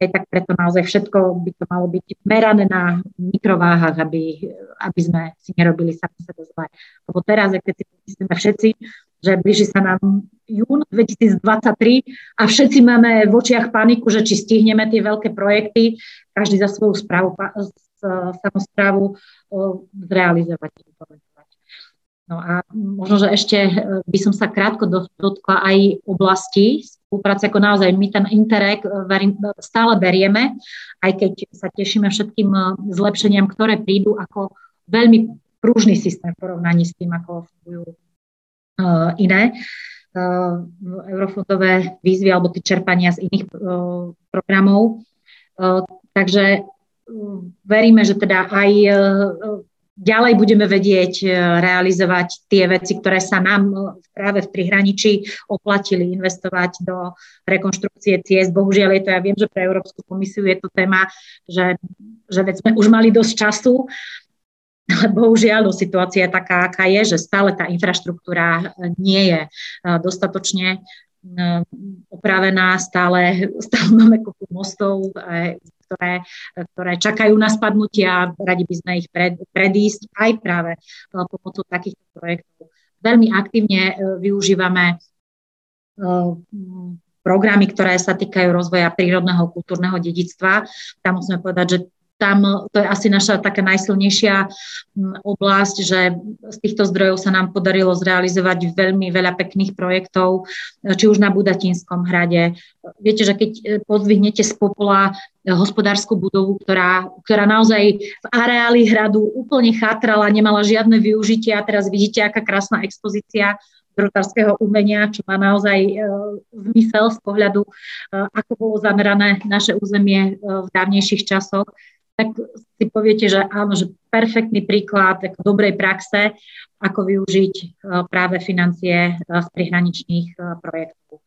Hej, tak preto naozaj všetko by to malo byť merané na mikrováhach, aby, aby sme si nerobili sami sebe zle. Lebo teraz, keď si myslíme všetci, že blíži sa nám jún 2023 a všetci máme v očiach paniku, že či stihneme tie veľké projekty, každý za svoju správu, samozprávu zrealizovať. No a možno, že ešte e, by som sa krátko dotkla aj oblasti spolupráce, ako naozaj my ten Interreg e, e, stále berieme, aj keď sa tešíme všetkým zlepšeniam, ktoré prídu ako veľmi prúžny systém v porovnaní s tým, ako fungujú iné eurofondové výzvy alebo tie čerpania z iných programov. Takže veríme, že teda aj ďalej budeme vedieť e, realizovať tie veci, ktoré sa nám e, práve v prihraničí oplatili investovať do rekonštrukcie ciest. Bohužiaľ je to, ja viem, že pre Európsku komisiu je to téma, že, že veď sme už mali dosť času, ale bohužiaľ situácia je taká, aká je, že stále tá infraštruktúra e, nie je dostatočne opravená, stále, stále máme kopu mostov, ktoré, ktoré čakajú na spadnutia, radi by sme ich pred, predísť aj práve e, pomocou takýchto projektov. Veľmi aktívne e, využívame e, programy, ktoré sa týkajú rozvoja prírodného kultúrneho dedictva. Tam musíme povedať, že tam to je asi naša taká najsilnejšia oblasť, že z týchto zdrojov sa nám podarilo zrealizovať veľmi veľa pekných projektov, či už na Budatinskom hrade. Viete, že keď e, pozdvihnete z popola e, hospodárskú budovu, ktorá, ktorá naozaj v areáli hradu úplne chátrala, nemala žiadne využitie a teraz vidíte, aká krásna expozícia drotárskeho umenia, čo má naozaj e, zmysel z pohľadu, ako bolo zamerané naše územie v dávnejších časoch tak si poviete, že áno, že perfektný príklad ako dobrej praxe, ako využiť e, práve financie e, z prihraničných e, projektov.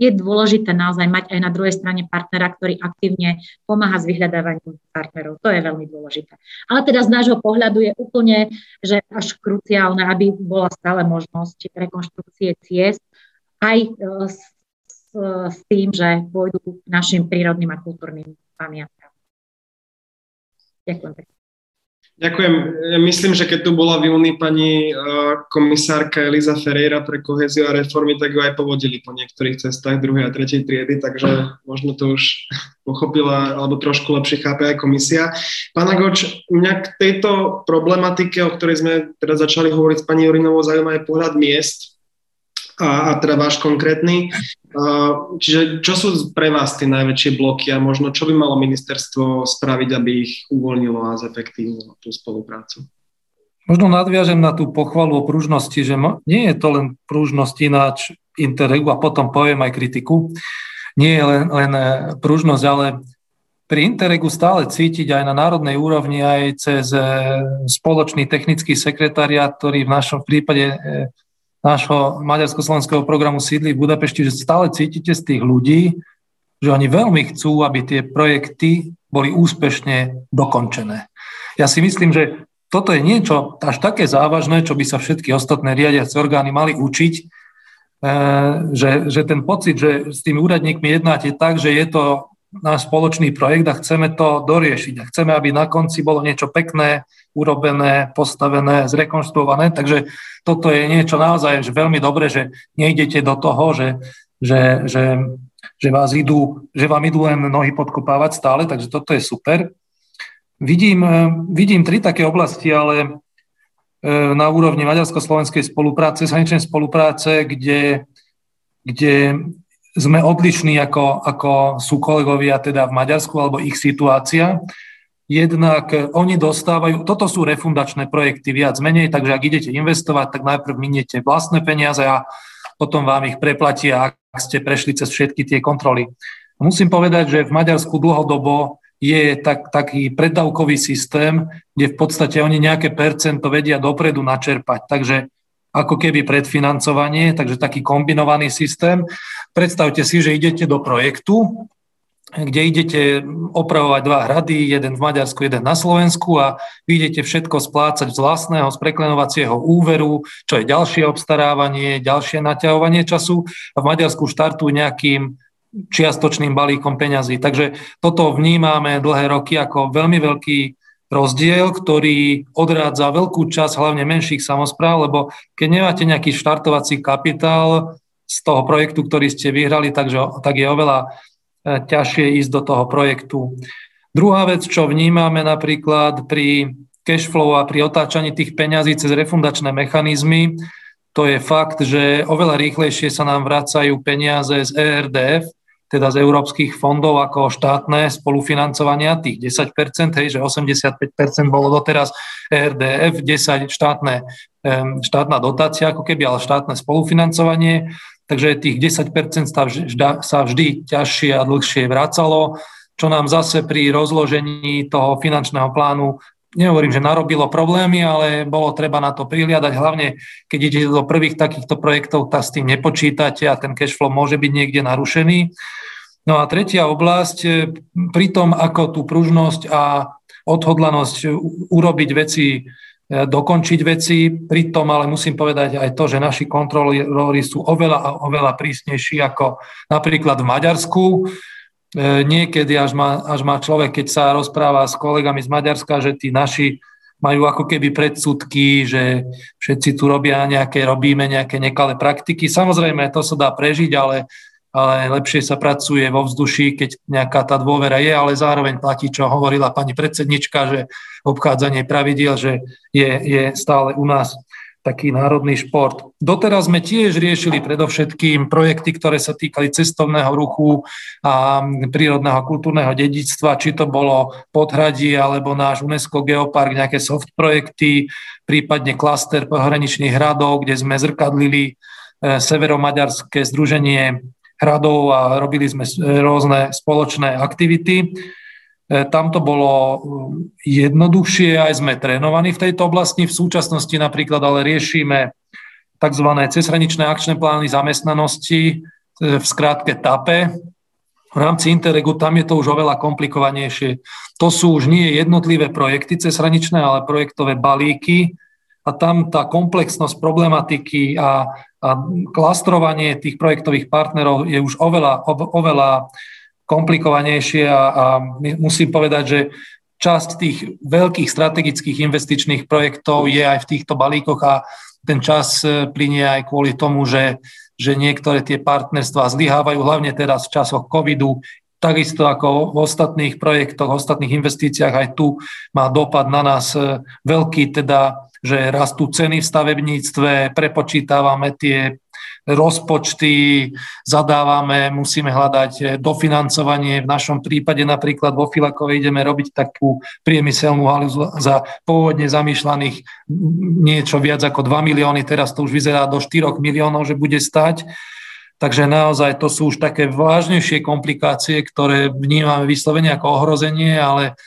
Je dôležité naozaj mať aj na druhej strane partnera, ktorý aktívne pomáha s vyhľadávaním partnerov. To je veľmi dôležité. Ale teda z nášho pohľadu je úplne, že až kruciálne, aby bola stále možnosť rekonštrukcie ciest aj s, s tým, že pôjdu k našim prírodným a kultúrnym pamiatkám. Ďakujem. Ďakujem. Myslím, že keď tu bola v júni pani komisárka Eliza Ferreira pre koheziu a reformy, tak ju aj povodili po niektorých cestách druhej a tretej triedy, takže možno to už pochopila alebo trošku lepšie chápe aj komisia. Pána Goč, mňa k tejto problematike, o ktorej sme teda začali hovoriť s pani Jurinovou, zaujíma aj pohľad miest a, a teda váš konkrétny. Čiže čo sú pre vás tie najväčšie bloky a možno čo by malo ministerstvo spraviť, aby ich uvoľnilo a zefektívnilo tú spoluprácu? Možno nadviažem na tú pochvalu o pružnosti, že nie je to len pružnosť ináč Interregu a potom poviem aj kritiku. Nie je len, len e, pružnosť, ale pri Interregu stále cítiť aj na národnej úrovni, aj cez e, spoločný technický sekretariat, ktorý v našom prípade nášho maďarsko-slovenského programu sídli v Budapešti, že stále cítite z tých ľudí, že oni veľmi chcú, aby tie projekty boli úspešne dokončené. Ja si myslím, že toto je niečo až také závažné, čo by sa všetky ostatné riadiace orgány mali učiť, e, že, že ten pocit, že s tými úradníkmi jednáte tak, že je to náš spoločný projekt a chceme to doriešiť a chceme, aby na konci bolo niečo pekné, urobené, postavené, zrekonštruované. Takže toto je niečo naozaj že veľmi dobré, že nejdete do toho, že, že, že, že, vás idú, že vám idú len nohy podkopávať stále, takže toto je super. Vidím, vidím tri také oblasti, ale e, na úrovni maďarsko-slovenskej spolupráce, zahraničnej spolupráce, kde, kde sme odlišní ako, ako sú kolegovia teda v Maďarsku alebo ich situácia. Jednak oni dostávajú, toto sú refundačné projekty viac menej, takže ak idete investovať, tak najprv miniete vlastné peniaze a potom vám ich preplatia, ak ste prešli cez všetky tie kontroly. Musím povedať, že v Maďarsku dlhodobo je tak, taký preddavkový systém, kde v podstate oni nejaké percento vedia dopredu načerpať. Takže ako keby predfinancovanie, takže taký kombinovaný systém. Predstavte si, že idete do projektu, kde idete opravovať dva hrady, jeden v Maďarsku, jeden na Slovensku a vy idete všetko splácať z vlastného, z preklenovacieho úveru, čo je ďalšie obstarávanie, ďalšie naťahovanie času a v Maďarsku štartujú nejakým čiastočným balíkom peňazí. Takže toto vnímame dlhé roky ako veľmi veľký rozdiel, ktorý odrádza veľkú časť hlavne menších samozpráv, lebo keď nemáte nejaký štartovací kapitál z toho projektu, ktorý ste vyhrali, takže, tak je oveľa e, ťažšie ísť do toho projektu. Druhá vec, čo vnímame napríklad pri cashflow a pri otáčaní tých peňazí cez refundačné mechanizmy, to je fakt, že oveľa rýchlejšie sa nám vracajú peniaze z ERDF, teda z európskych fondov ako štátne spolufinancovania, tých 10%, hej, že 85% bolo doteraz RDF, 10 štátne, štátna dotácia, ako keby, ale štátne spolufinancovanie, takže tých 10% sa vždy, ťažšie a dlhšie vracalo, čo nám zase pri rozložení toho finančného plánu nehovorím, že narobilo problémy, ale bolo treba na to prihliadať, hlavne keď idete do prvých takýchto projektov, tak s tým nepočítate a ten cashflow môže byť niekde narušený. No a tretia oblasť, e, pri tom, ako tú pružnosť a odhodlanosť urobiť veci, dokončiť veci, pri tom ale musím povedať aj to, že naši kontrolóri sú oveľa a oveľa prísnejší ako napríklad v Maďarsku. E, niekedy až má, až má človek, keď sa rozpráva s kolegami z Maďarska, že tí naši majú ako keby predsudky, že všetci tu robia nejaké, robíme nejaké nekalé praktiky. Samozrejme, to sa dá prežiť, ale ale lepšie sa pracuje vo vzduši, keď nejaká tá dôvera je, ale zároveň platí, čo hovorila pani predsednička, že obchádzanie pravidiel, že je, je stále u nás taký národný šport. Doteraz sme tiež riešili predovšetkým projekty, ktoré sa týkali cestovného ruchu a prírodného kultúrneho dedictva, či to bolo podhradie alebo náš UNESCO Geopark, nejaké soft projekty, prípadne klaster pohraničných hradov, kde sme zrkadlili eh, severomaďarské združenie hradov a robili sme rôzne spoločné aktivity. E, tam to bolo e, jednoduchšie, aj sme trénovaní v tejto oblasti. V súčasnosti napríklad ale riešime tzv. cezhraničné akčné plány zamestnanosti, e, v skrátke TAPE. V rámci Interregu tam je to už oveľa komplikovanejšie. To sú už nie jednotlivé projekty cezhraničné, ale projektové balíky, a tam tá komplexnosť problematiky a, a klastrovanie tých projektových partnerov je už oveľa, oveľa komplikovanejšie a, a musím povedať, že časť tých veľkých strategických investičných projektov je aj v týchto balíkoch a ten čas e, plinie aj kvôli tomu, že, že niektoré tie partnerstvá zlyhávajú, hlavne teraz v časoch covidu, takisto ako v ostatných projektoch, v ostatných investíciách, aj tu má dopad na nás e, veľký, teda že rastú ceny v stavebníctve, prepočítavame tie rozpočty, zadávame, musíme hľadať dofinancovanie. V našom prípade napríklad vo Filakovej ideme robiť takú priemyselnú halu za pôvodne zamýšľaných niečo viac ako 2 milióny, teraz to už vyzerá do 4 miliónov, že bude stať. Takže naozaj to sú už také vážnejšie komplikácie, ktoré vnímame vyslovene ako ohrozenie, ale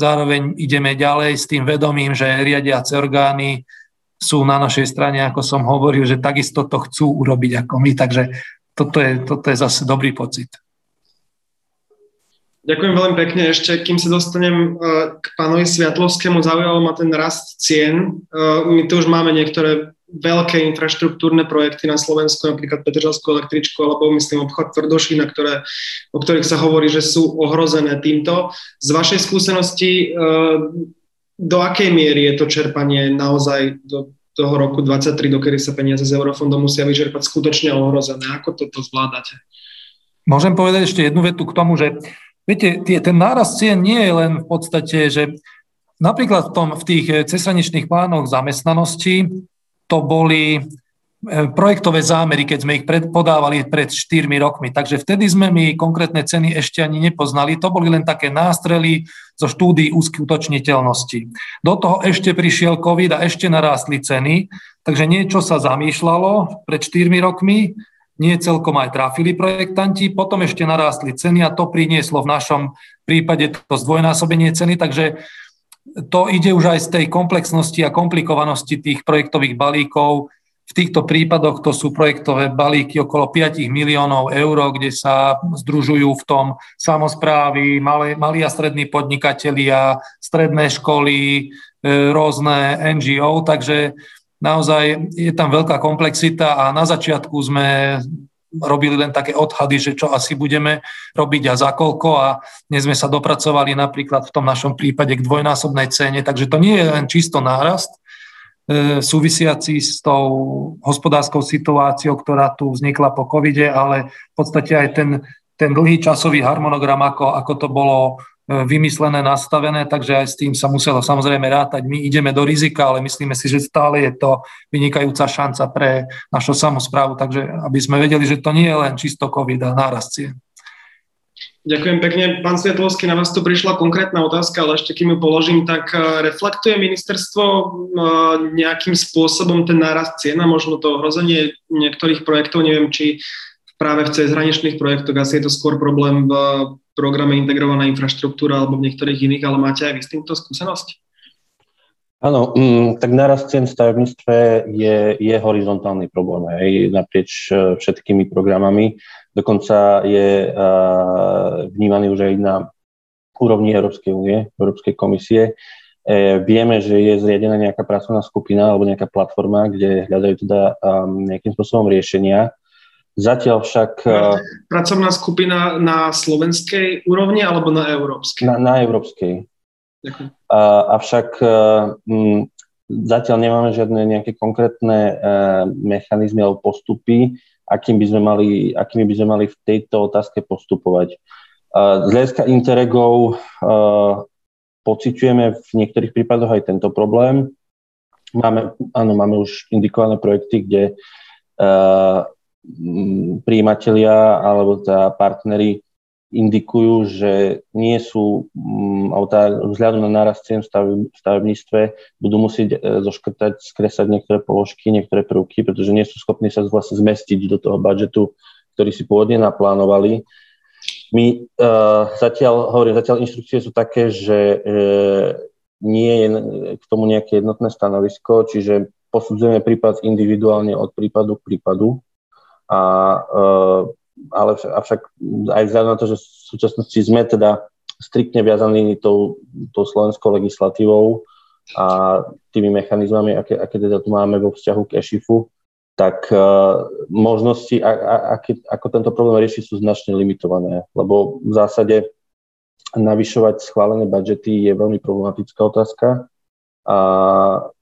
Zároveň ideme ďalej s tým vedomím, že riadiace orgány sú na našej strane, ako som hovoril, že takisto to chcú urobiť ako my. Takže toto je, toto je zase dobrý pocit. Ďakujem veľmi pekne. Ešte, kým sa dostanem k pánovi Sviatlovskému, zaujalo ma ten rast cien. My tu už máme niektoré veľké infraštruktúrne projekty na Slovensku, napríklad Petržalskú električku alebo myslím obchod Tvrdošina, ktoré, o ktorých sa hovorí, že sú ohrozené týmto. Z vašej skúsenosti, do akej miery je to čerpanie naozaj do toho roku 23, dokedy sa peniaze z eurofondov musia vyčerpať, skutočne ohrozené? Ako toto zvládate? Môžem povedať ešte jednu vetu k tomu, že viete, tie, ten nárast cien nie je len v podstate, že napríklad v, tom, v tých cezhraničných plánoch zamestnanosti to boli E, projektové zámery, keď sme ich pred, podávali pred 4 rokmi. Takže vtedy sme my konkrétne ceny ešte ani nepoznali. To boli len také nástrely zo štúdií uskutočniteľnosti. Do toho ešte prišiel COVID a ešte narástli ceny, takže niečo sa zamýšľalo pred 4 rokmi, nie celkom aj trafili projektanti, potom ešte narástli ceny a to prinieslo v našom prípade to zdvojnásobenie ceny, takže to ide už aj z tej komplexnosti a komplikovanosti tých projektových balíkov, v týchto prípadoch to sú projektové balíky okolo 5 miliónov eur, kde sa združujú v tom samozprávy, malí a strední podnikatelia, stredné školy, e, rôzne NGO, takže naozaj je tam veľká komplexita a na začiatku sme robili len také odhady, že čo asi budeme robiť a za koľko a dnes sme sa dopracovali napríklad v tom našom prípade k dvojnásobnej cene, takže to nie je len čisto nárast, E, súvisiaci s tou hospodárskou situáciou, ktorá tu vznikla po covide, ale v podstate aj ten, ten dlhý časový harmonogram, ako, ako to bolo vymyslené, nastavené, takže aj s tým sa muselo samozrejme rátať. My ideme do rizika, ale myslíme si, že stále je to vynikajúca šanca pre našu samozprávu, takže aby sme vedeli, že to nie je len čisto COVID a nárast. Ďakujem pekne. Pán Svetlovský, na vás tu prišla konkrétna otázka, ale ešte kým ju položím, tak eh, reflektuje ministerstvo eh, nejakým spôsobom ten nárast cien a možno to ohrozenie niektorých projektov, neviem, či práve v cezhraničných projektoch, asi je to skôr problém v programe integrovaná infraštruktúra alebo v niektorých iných, ale máte aj vy s týmto skúsenosť? Áno, mm, tak nárast cien v stavebníctve je, je horizontálny problém aj naprieč eh, všetkými programami. Dokonca je vnímaný už aj na úrovni Európskej únie, Európskej komisie. E, vieme, že je zriadená nejaká pracovná skupina alebo nejaká platforma, kde hľadajú teda nejakým spôsobom riešenia. Zatiaľ však... Pracovná skupina na slovenskej úrovni alebo na európskej? Na, na európskej. Ďakujem. A, avšak m, zatiaľ nemáme žiadne nejaké konkrétne e, mechanizmy alebo postupy, akým by sme mali, akými by sme mali v tejto otázke postupovať. Z hľadiska Interregov pociťujeme v niektorých prípadoch aj tento problém. Máme, áno, máme už indikované projekty, kde príjimatelia alebo tá partnery indikujú, že nie sú, alebo tá, vzhľadom na nárast cien v stavebníctve budú musieť e, zoškrtať, skresať niektoré položky, niektoré prvky, pretože nie sú schopní sa vlastne zmestiť do toho budžetu, ktorý si pôvodne naplánovali. My uh, zatiaľ, hovorím, zatiaľ inštrukcie sú také, že uh, nie je k tomu nejaké jednotné stanovisko, čiže posudzujeme prípad individuálne od prípadu k prípadu a uh, ale avšak aj vzhľadom na to, že v súčasnosti sme teda striktne viazaní tou, tou slovenskou legislatívou a tými mechanizmami, aké, aké teda tu máme vo vzťahu k EŠIFu, tak uh, možnosti, a, a, aké, ako tento problém riešiť, sú značne limitované, lebo v zásade navyšovať schválené budžety je veľmi problematická otázka a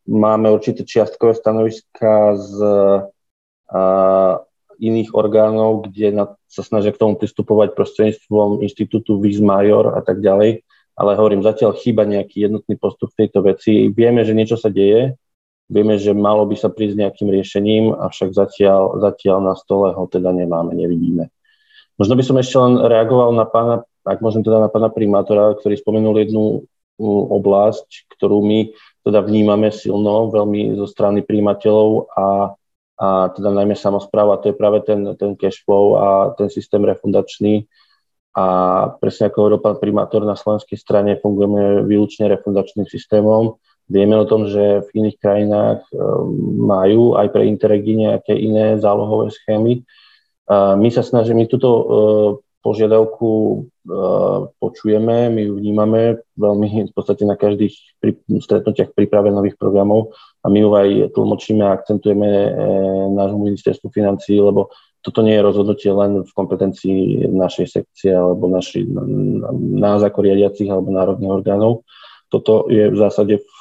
máme určité čiastkové stanoviska z iných orgánov, kde na, sa snažia k tomu pristupovať prostredníctvom inštitútu Vis Major a tak ďalej. Ale hovorím, zatiaľ chýba nejaký jednotný postup v tejto veci. Vieme, že niečo sa deje, vieme, že malo by sa prísť nejakým riešením, avšak zatiaľ, zatiaľ na stole ho teda nemáme, nevidíme. Možno by som ešte len reagoval na pána, ak môžem teda na pána primátora, ktorý spomenul jednu oblasť, ktorú my teda vnímame silno, veľmi zo strany príjimateľov a a teda najmä samozpráva, to je práve ten, ten cash flow a ten systém refundačný. A presne ako hovoril pán primátor, na slovenskej strane fungujeme výlučne refundačným systémom. Vieme o tom, že v iných krajinách e, majú aj pre Interregi nejaké iné zálohové schémy. My sa snažíme, my túto e, požiadavku počujeme, my ju vnímame veľmi v podstate na každých stretnutiach príprave nových programov a my ju aj tlmočíme a akcentujeme nášmu ministerstvu financí, lebo toto nie je rozhodnutie len v kompetencii našej sekcie alebo naši, nás ako riadiacich alebo národných orgánov. Toto je v zásade v,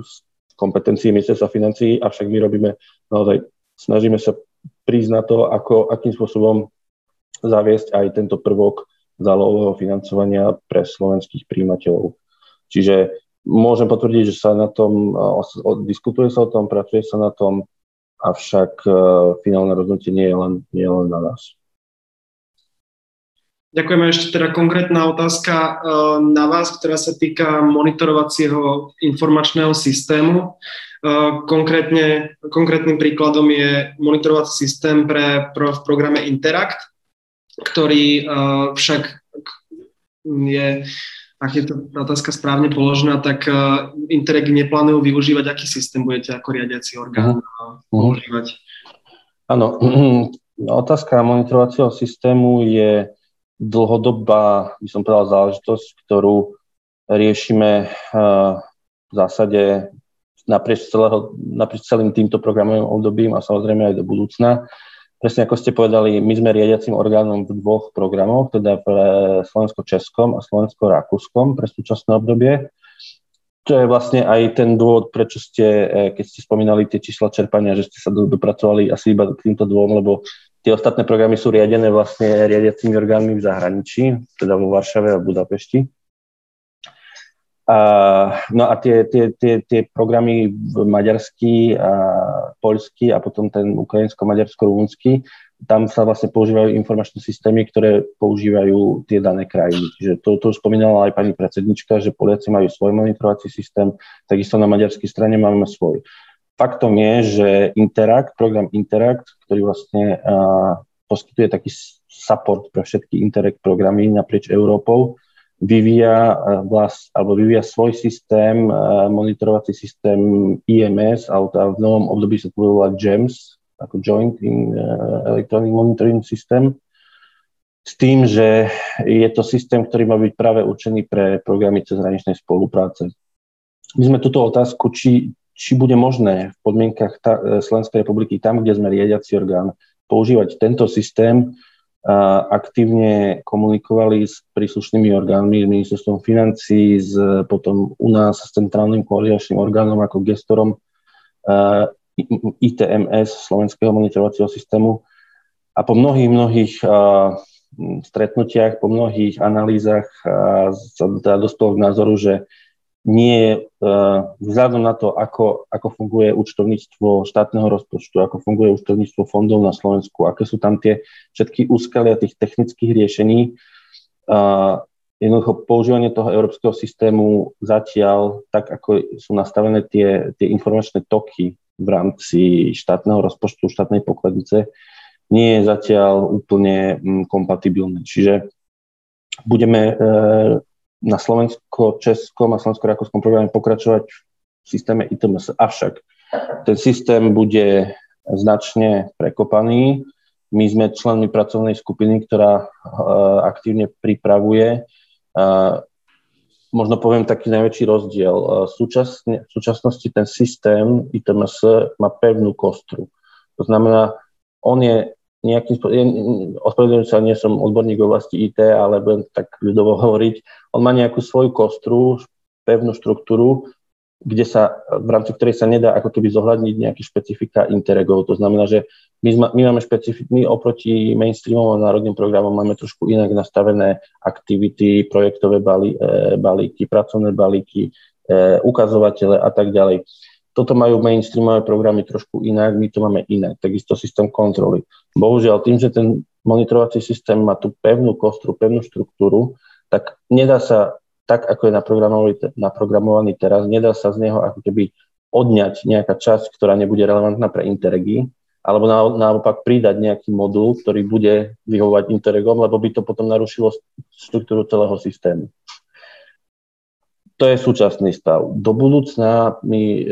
v kompetencii ministerstva financí, avšak my robíme naozaj, snažíme sa prísť na to, ako, akým spôsobom zaviesť aj tento prvok zálohového financovania pre slovenských príjimateľov. Čiže môžem potvrdiť, že sa na tom, diskutuje sa o tom, pracuje sa na tom, avšak e, finálne rozhodnutie nie je len, nie je len na nás. Ďakujeme ešte teda konkrétna otázka e, na vás, ktorá sa týka monitorovacieho informačného systému. E, konkrétne, konkrétnym príkladom je monitorovací systém pre, pro, v programe Interact, ktorý však je ak je to otázka správne položená, tak uh, Interreg neplánujú využívať, aký systém budete ako riadiaci orgán uh, používať? Áno, (clears throat) otázka monitorovacieho systému je dlhodobá, by som povedal, záležitosť, ktorú riešime uh, v zásade naprieč, celého, naprieč celým týmto programovým obdobím a samozrejme aj do budúcna. Presne ako ste povedali, my sme riadiacim orgánom v dvoch programoch, teda pre Slovensko-Českom a Slovensko-Rakúskom pre súčasné obdobie. To je vlastne aj ten dôvod, prečo ste, eh, keď ste spomínali tie čísla čerpania, že ste sa dopracovali asi iba k týmto dvom, lebo tie ostatné programy sú riadené vlastne riadiacimi orgánmi v zahraničí, teda vo Varšave a Budapešti. No a tie, tie, tie, tie programy maďarský a poľský a potom ten ukrajinsko-maďarsko-rumunský, tam sa vlastne používajú informačné systémy, ktoré používajú tie dané krajiny. Čiže to, to spomínala aj pani predsednička, že Poliaci majú svoj monitorovací systém, takisto na maďarskej strane máme svoj. Faktom je, že Interact, program Interact, ktorý vlastne uh, poskytuje taký support pre všetky Interact programy naprieč Európou, vyvíja eh, vlast, alebo vyvíja svoj systém, eh, monitorovací systém IMS, alebo v novom období sa to volá GEMS, ako Joint in eh, Electronic Monitoring System, s tým, že je to systém, ktorý má byť práve určený pre programy cezhraničnej spolupráce. My sme túto otázku, či, či bude možné v podmienkach ta, Slovenskej republiky, tam, kde sme riadiaci orgán, používať tento systém, aktívne komunikovali s príslušnými orgánmi, s ministerstvom financí, s, potom u nás s centrálnym koordinačným orgánom ako gestorom ITMS, Slovenského monitorovacieho systému. A po mnohých, mnohých stretnutiach, po mnohých analýzach sa teda dospelo k názoru, že nie uh, vzhľadom na to, ako, ako funguje účtovníctvo štátneho rozpočtu, ako funguje účtovníctvo fondov na Slovensku, aké sú tam tie všetky úskalia tých technických riešení. Uh, jednoducho používanie toho európskeho systému zatiaľ, tak ako sú nastavené tie, tie informačné toky v rámci štátneho rozpočtu, štátnej pokladnice, nie je zatiaľ úplne mm, kompatibilné. Čiže budeme uh, na slovensko-českom a slovensko-rakúskom programe pokračovať v systéme ITMS. Avšak ten systém bude značne prekopaný. My sme členmi pracovnej skupiny, ktorá uh, aktívne pripravuje. Uh, možno poviem taký najväčší rozdiel. Uh, súčasne, v súčasnosti ten systém ITMS má pevnú kostru. To znamená, on je nejakým ospravedlňujem sa, nie som odborník v oblasti IT, ale budem tak ľudovo (laughs) hovoriť, on má nejakú svoju kostru, pevnú štruktúru, kde sa, v rámci ktorej sa nedá ako keby zohľadniť nejaké špecifika interregov. To znamená, že my, zma, my máme špecifik, my oproti mainstreamom a národným programom máme trošku inak nastavené aktivity, projektové balí, e, balíky, pracovné balíky, e, ukazovatele a tak ďalej. Toto majú mainstreamové programy trošku inak, my to máme inak, takisto systém kontroly. Bohužiaľ, tým, že ten monitorovací systém má tú pevnú kostru, pevnú štruktúru, tak nedá sa, tak ako je naprogramovaný, naprogramovaný teraz, nedá sa z neho ako keby odňať nejaká časť, ktorá nebude relevantná pre Interregi, alebo naopak pridať nejaký modul, ktorý bude vyhovovať Interregom, lebo by to potom narušilo štruktúru celého systému to je súčasný stav. Do budúcna my e,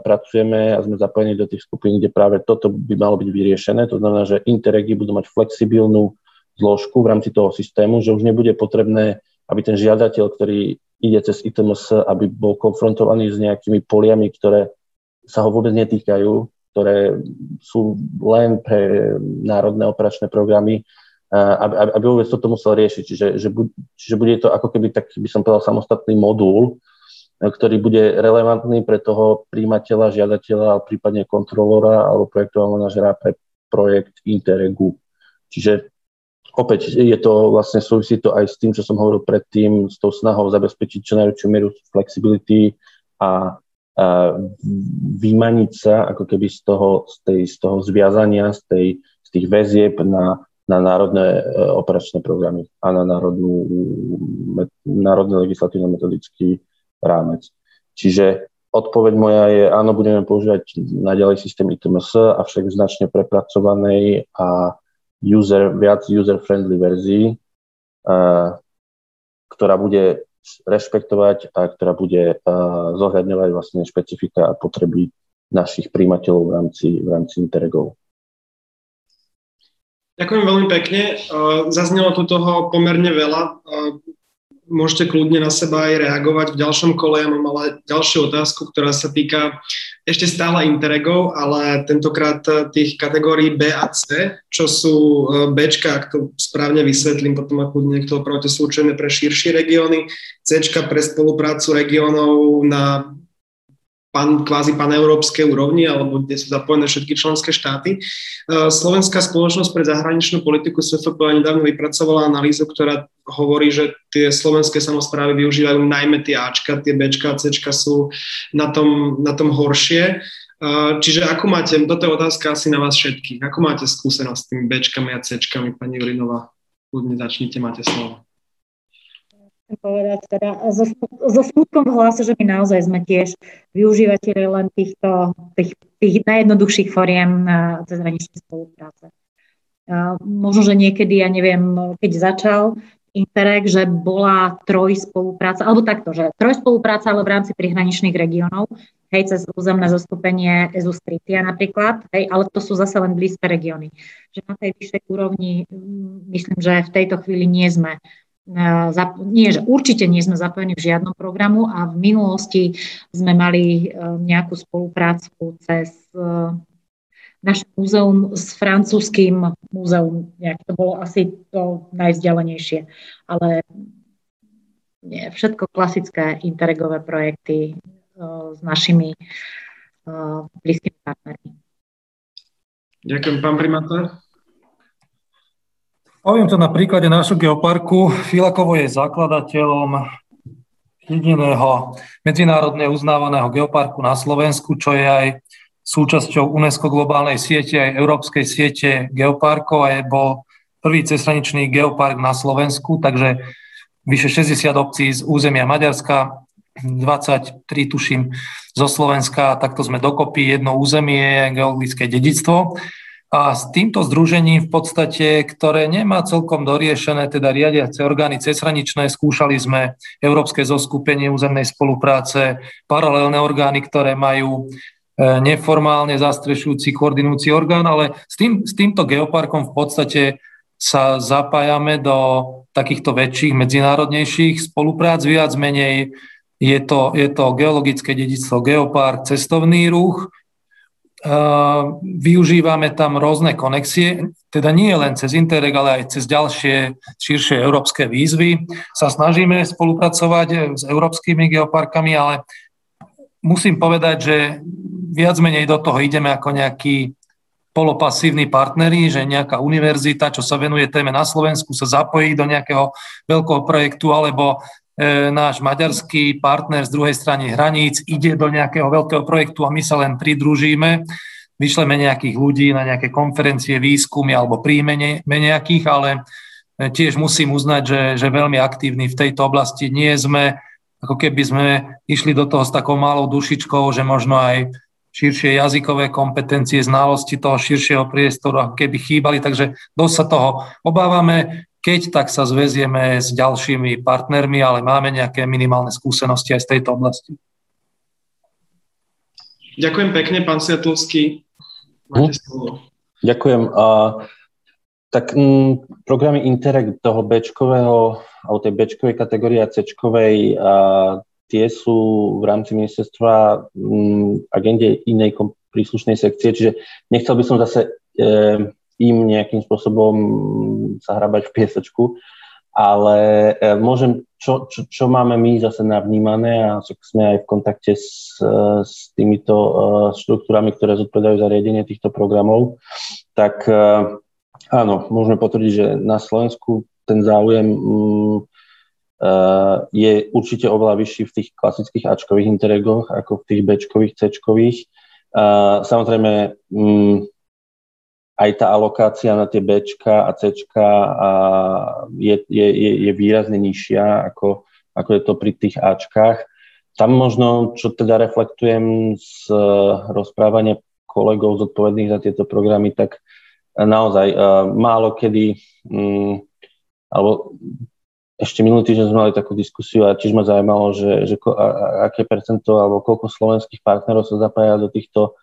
pracujeme a sme zapojení do tých skupín, kde práve toto by malo byť vyriešené. To znamená, že interregi budú mať flexibilnú zložku v rámci toho systému, že už nebude potrebné, aby ten žiadateľ, ktorý ide cez ITMS, aby bol konfrontovaný s nejakými poliami, ktoré sa ho vôbec netýkajú, ktoré sú len pre národné operačné programy, aby, aby vôbec toto musel riešiť. Čiže, že, čiže bude to ako keby tak, by som povedal, samostatný modul, ktorý bude relevantný pre toho príjimateľa, žiadateľa, prípadne kontrolora alebo projektového manažera pre projekt Interregu. Čiže opäť je to vlastne súvisí to aj s tým, čo som hovoril predtým, s tou snahou zabezpečiť čo najväčšiu mieru flexibility a, a vymaniť sa ako keby z toho, z tej, z toho zviazania, z, tej, z tých väzieb na, na národné e, operačné programy a na národnú, národný legislatívno-metodický rámec. Čiže odpoveď moja je, áno, budeme používať naďalej systém ITMS, avšak v značne prepracovanej a user, viac user-friendly verzii, ktorá bude rešpektovať a ktorá bude zohľadňovať vlastne špecifika a potreby našich príjimateľov v rámci, v rámci Interregov. Ďakujem veľmi pekne. Zaznelo tu toho pomerne veľa môžete kľudne na seba aj reagovať v ďalšom kole. Ja mám ale ďalšiu otázku, ktorá sa týka ešte stále Interregov, ale tentokrát tých kategórií B a C, čo sú e, B, ak to správne vysvetlím, potom ak niekto opravte sú pre širšie regióny, C pre spoluprácu regiónov na pan, kvázi paneurópskej úrovni, alebo kde sú zapojené všetky členské štáty. E, Slovenská spoločnosť pre zahraničnú politiku SFP nedávno vypracovala analýzu, ktorá hovorí, že tie slovenské samozprávy využívajú najmä tie Ačka, tie Bčka a Cčka sú na tom, na tom horšie. E, čiže ako máte, toto je otázka asi na vás všetkých, ako máte skúsenosť s tými Bčkami a Cčkami, pani Jurinová? Kľudne začnite, máte slovo povedať teda so, so smutkom v hlase, že my naozaj sme tiež využívateľi len týchto, tých, tých najjednoduchších foriem cezhraničnej spolupráce. Možno, že niekedy, ja neviem, keď začal Interreg, že bola troj spolupráca, alebo takto, že troj spolupráca, ale v rámci prihraničných regiónov, hej, cez územné zastúpenie EZUS Tritia napríklad, hej, ale to sú zase len blízke regióny. Že na tej vyššej úrovni, myslím, že v tejto chvíli nie sme nie, že určite nie sme zapojení v žiadnom programu a v minulosti sme mali e, nejakú spoluprácu cez e, naše múzeum s francúzským múzeum. Nejak to bolo asi to najvzdialenejšie. Ale nie, všetko klasické interregové projekty uh, s našimi blízkymi partnermi. Ďakujem, pán primátor. Poviem to na príklade nášho geoparku. Filakovo je zakladateľom jediného medzinárodne uznávaného geoparku na Slovensku, čo je aj súčasťou UNESCO globálnej siete, aj európskej siete geoparkov a je bol prvý cezhraničný geopark na Slovensku, takže vyše 60 obcí z územia Maďarska, 23 tuším zo Slovenska, takto sme dokopy jedno územie, geologické dedictvo. A s týmto združením v podstate, ktoré nemá celkom doriešené, teda riadiace orgány cezhraničné, skúšali sme Európske zoskupenie územnej spolupráce, paralelné orgány, ktoré majú e, neformálne zastrešujúci koordinujúci orgán, ale s, tým, s týmto geoparkom v podstate sa zapájame do takýchto väčších medzinárodnejších spoluprác, viac menej je to, je to geologické dedictvo, geopark, cestovný ruch, využívame tam rôzne konexie, teda nie len cez Interreg, ale aj cez ďalšie širšie európske výzvy. Sa snažíme spolupracovať s európskymi geoparkami, ale musím povedať, že viac menej do toho ideme ako nejakí polopasívni partneri, že nejaká univerzita, čo sa venuje téme na Slovensku, sa zapojí do nejakého veľkého projektu, alebo náš maďarský partner z druhej strany hraníc ide do nejakého veľkého projektu a my sa len pridružíme, vyšleme nejakých ľudí na nejaké konferencie, výskumy alebo príjmene nejakých, ale e, tiež musím uznať, že, že veľmi aktívni v tejto oblasti. Nie sme, ako keby sme išli do toho s takou malou dušičkou, že možno aj širšie jazykové kompetencie, znalosti toho širšieho priestoru, ako keby chýbali, takže dosť sa toho obávame. Keď tak sa zväzieme s ďalšími partnermi, ale máme nejaké minimálne skúsenosti aj z tejto oblasti. Ďakujem pekne, pán Svetlovský. Máte hm? slovo. Ďakujem. Tak m, programy Interreg toho Bčkového, alebo tej Bčkovej kategórie a Cčkovej, a tie sú v rámci ministerstva m, agende inej príslušnej sekcie, čiže nechcel by som zase e, im nejakým spôsobom sa hrabať v piesočku, ale e, môžem, čo, čo, čo máme my zase navnímané a sme aj v kontakte s, e, s týmito e, štruktúrami, ktoré zodpovedajú za riadenie týchto programov, tak áno, môžeme potvrdiť, že na Slovensku ten záujem mm, je určite oveľa vyšší v tých klasických Ačkových interregoch ako v tých Bčkových, Cčkových. Samozrejme, mm, aj tá alokácia na tie Bčka a a je, je, je, je výrazne nižšia, ako, ako je to pri tých Ačkách. Tam možno, čo teda reflektujem z e, rozprávania kolegov zodpovedných za tieto programy, tak naozaj uh, málo kedy, um, alebo ešte minulý týždeň sme mali takú diskusiu a tiež ma zaujímalo, že, že aké percento alebo koľko slovenských partnerov sa zapája do týchto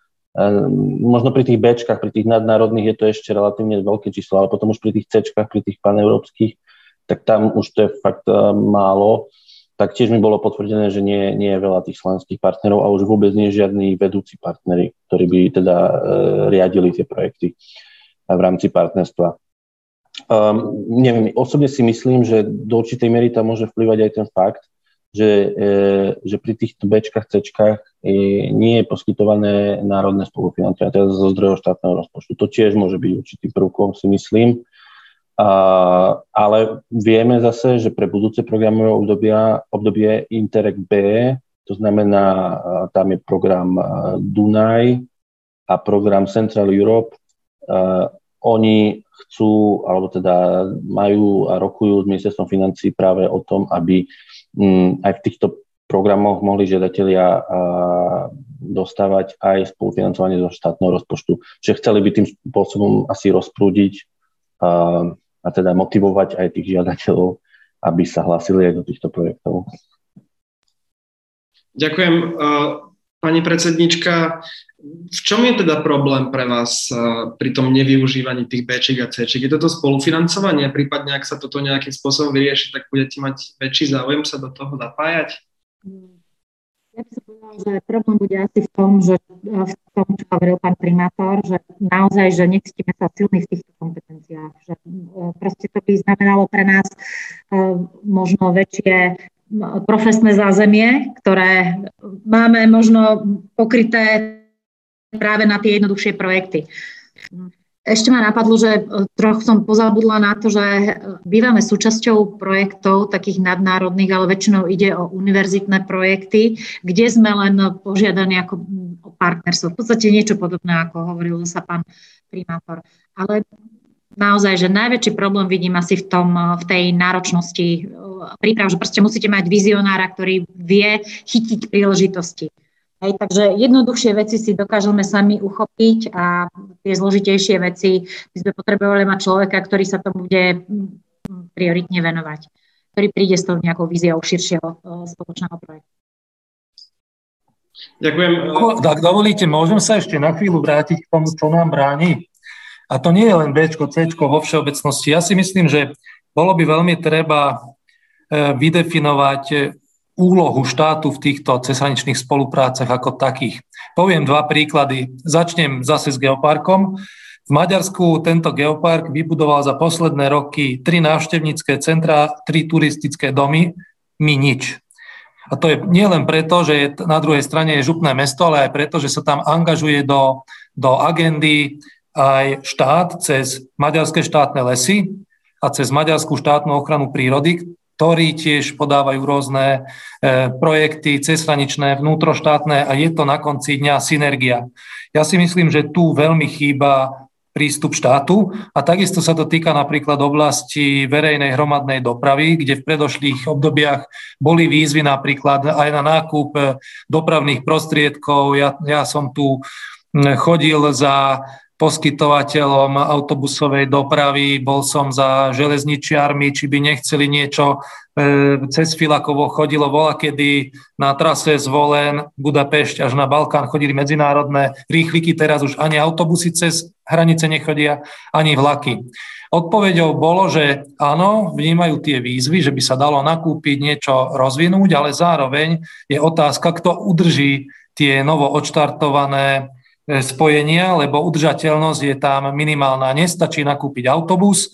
možno pri tých Bčkách, pri tých nadnárodných je to ešte relatívne veľké číslo, ale potom už pri tých Cčkách, pri tých paneurópskych, tak tam už to je fakt uh, málo. Tak tiež mi bolo potvrdené, že nie, nie je veľa tých slovenských partnerov a už vôbec nie žiadni vedúci partnery, ktorí by teda uh, riadili tie projekty v rámci partnerstva. Um, neviem, osobne si myslím, že do určitej miery tam môže vplyvať aj ten fakt, že, e, že pri týchto Bčkách, Cčkách nie je poskytované národné spolufinancovanie, teda zo zdrojov štátneho rozpočtu. To tiež môže byť určitým prvkom, si myslím. A, ale vieme zase, že pre budúce programové obdobia, obdobie Interreg B, to znamená, tam je program Dunaj a program Central Europe, uh, oni chcú, alebo teda majú a rokujú s ministerstvom financí práve o tom, aby Mm, aj v týchto programoch mohli žiadatelia dostávať aj spolufinancovanie zo štátneho rozpočtu. Čiže chceli by tým spôsobom asi rozprúdiť a, a teda motivovať aj tých žiadateľov, aby sa hlásili aj do týchto projektov. Ďakujem. Pani predsednička, v čom je teda problém pre vás pri tom nevyužívaní tých b a c Je toto spolufinancovanie? Prípadne, ak sa toto nejakým spôsobom vyrieši, tak budete mať väčší záujem sa do toho zapájať? Ja by som povedala, že problém bude asi v tom, že v tom, čo hovoril pán primátor, že naozaj, že necítime sa silní v týchto kompetenciách. Že proste to by znamenalo pre nás možno väčšie profesné zázemie, ktoré máme možno pokryté práve na tie jednoduchšie projekty. Ešte ma napadlo, že trochu som pozabudla na to, že bývame súčasťou projektov takých nadnárodných, ale väčšinou ide o univerzitné projekty, kde sme len požiadaní ako o partnerstvo. V podstate niečo podobné, ako hovoril sa pán primátor. Ale naozaj, že najväčší problém vidím asi v, tom, v tej náročnosti e, príprav, že proste musíte mať vizionára, ktorý vie chytiť príležitosti. Hej, takže jednoduchšie veci si dokážeme sami uchopiť a tie zložitejšie veci by sme potrebovali mať človeka, ktorý sa tomu bude prioritne venovať, ktorý príde s tou nejakou víziou širšieho e, spoločného projektu. Ďakujem. Tak dovolíte, môžem sa ešte na chvíľu vrátiť k tomu, čo nám bráni a to nie je len B, C vo všeobecnosti. Ja si myslím, že bolo by veľmi treba e, vydefinovať e, úlohu štátu v týchto cesaničných spoluprácach ako takých. Poviem dva príklady. Začnem zase s geoparkom. V Maďarsku tento geopark vybudoval za posledné roky tri návštevnícke centra, tri turistické domy, my nič. A to je nielen preto, že na druhej strane je župné mesto, ale aj preto, že sa tam angažuje do, do agendy aj štát cez maďarské štátne lesy a cez maďarskú štátnu ochranu prírody, ktorí tiež podávajú rôzne e, projekty cezhraničné, vnútroštátne a je to na konci dňa synergia. Ja si myslím, že tu veľmi chýba prístup štátu a takisto sa to týka napríklad oblasti verejnej hromadnej dopravy, kde v predošlých obdobiach boli výzvy napríklad aj na nákup e, dopravných prostriedkov. Ja, ja som tu chodil za poskytovateľom autobusovej dopravy, bol som za železničiarmi, či by nechceli niečo e, cez Filakovo chodilo vola, kedy na trase zvolen Budapešť až na Balkán chodili medzinárodné rýchliky, teraz už ani autobusy cez hranice nechodia ani vlaky. Odpovedou bolo, že áno, vnímajú tie výzvy, že by sa dalo nakúpiť niečo rozvinúť, ale zároveň je otázka, kto udrží tie novo odštartované spojenia, lebo udržateľnosť je tam minimálna. Nestačí nakúpiť autobus,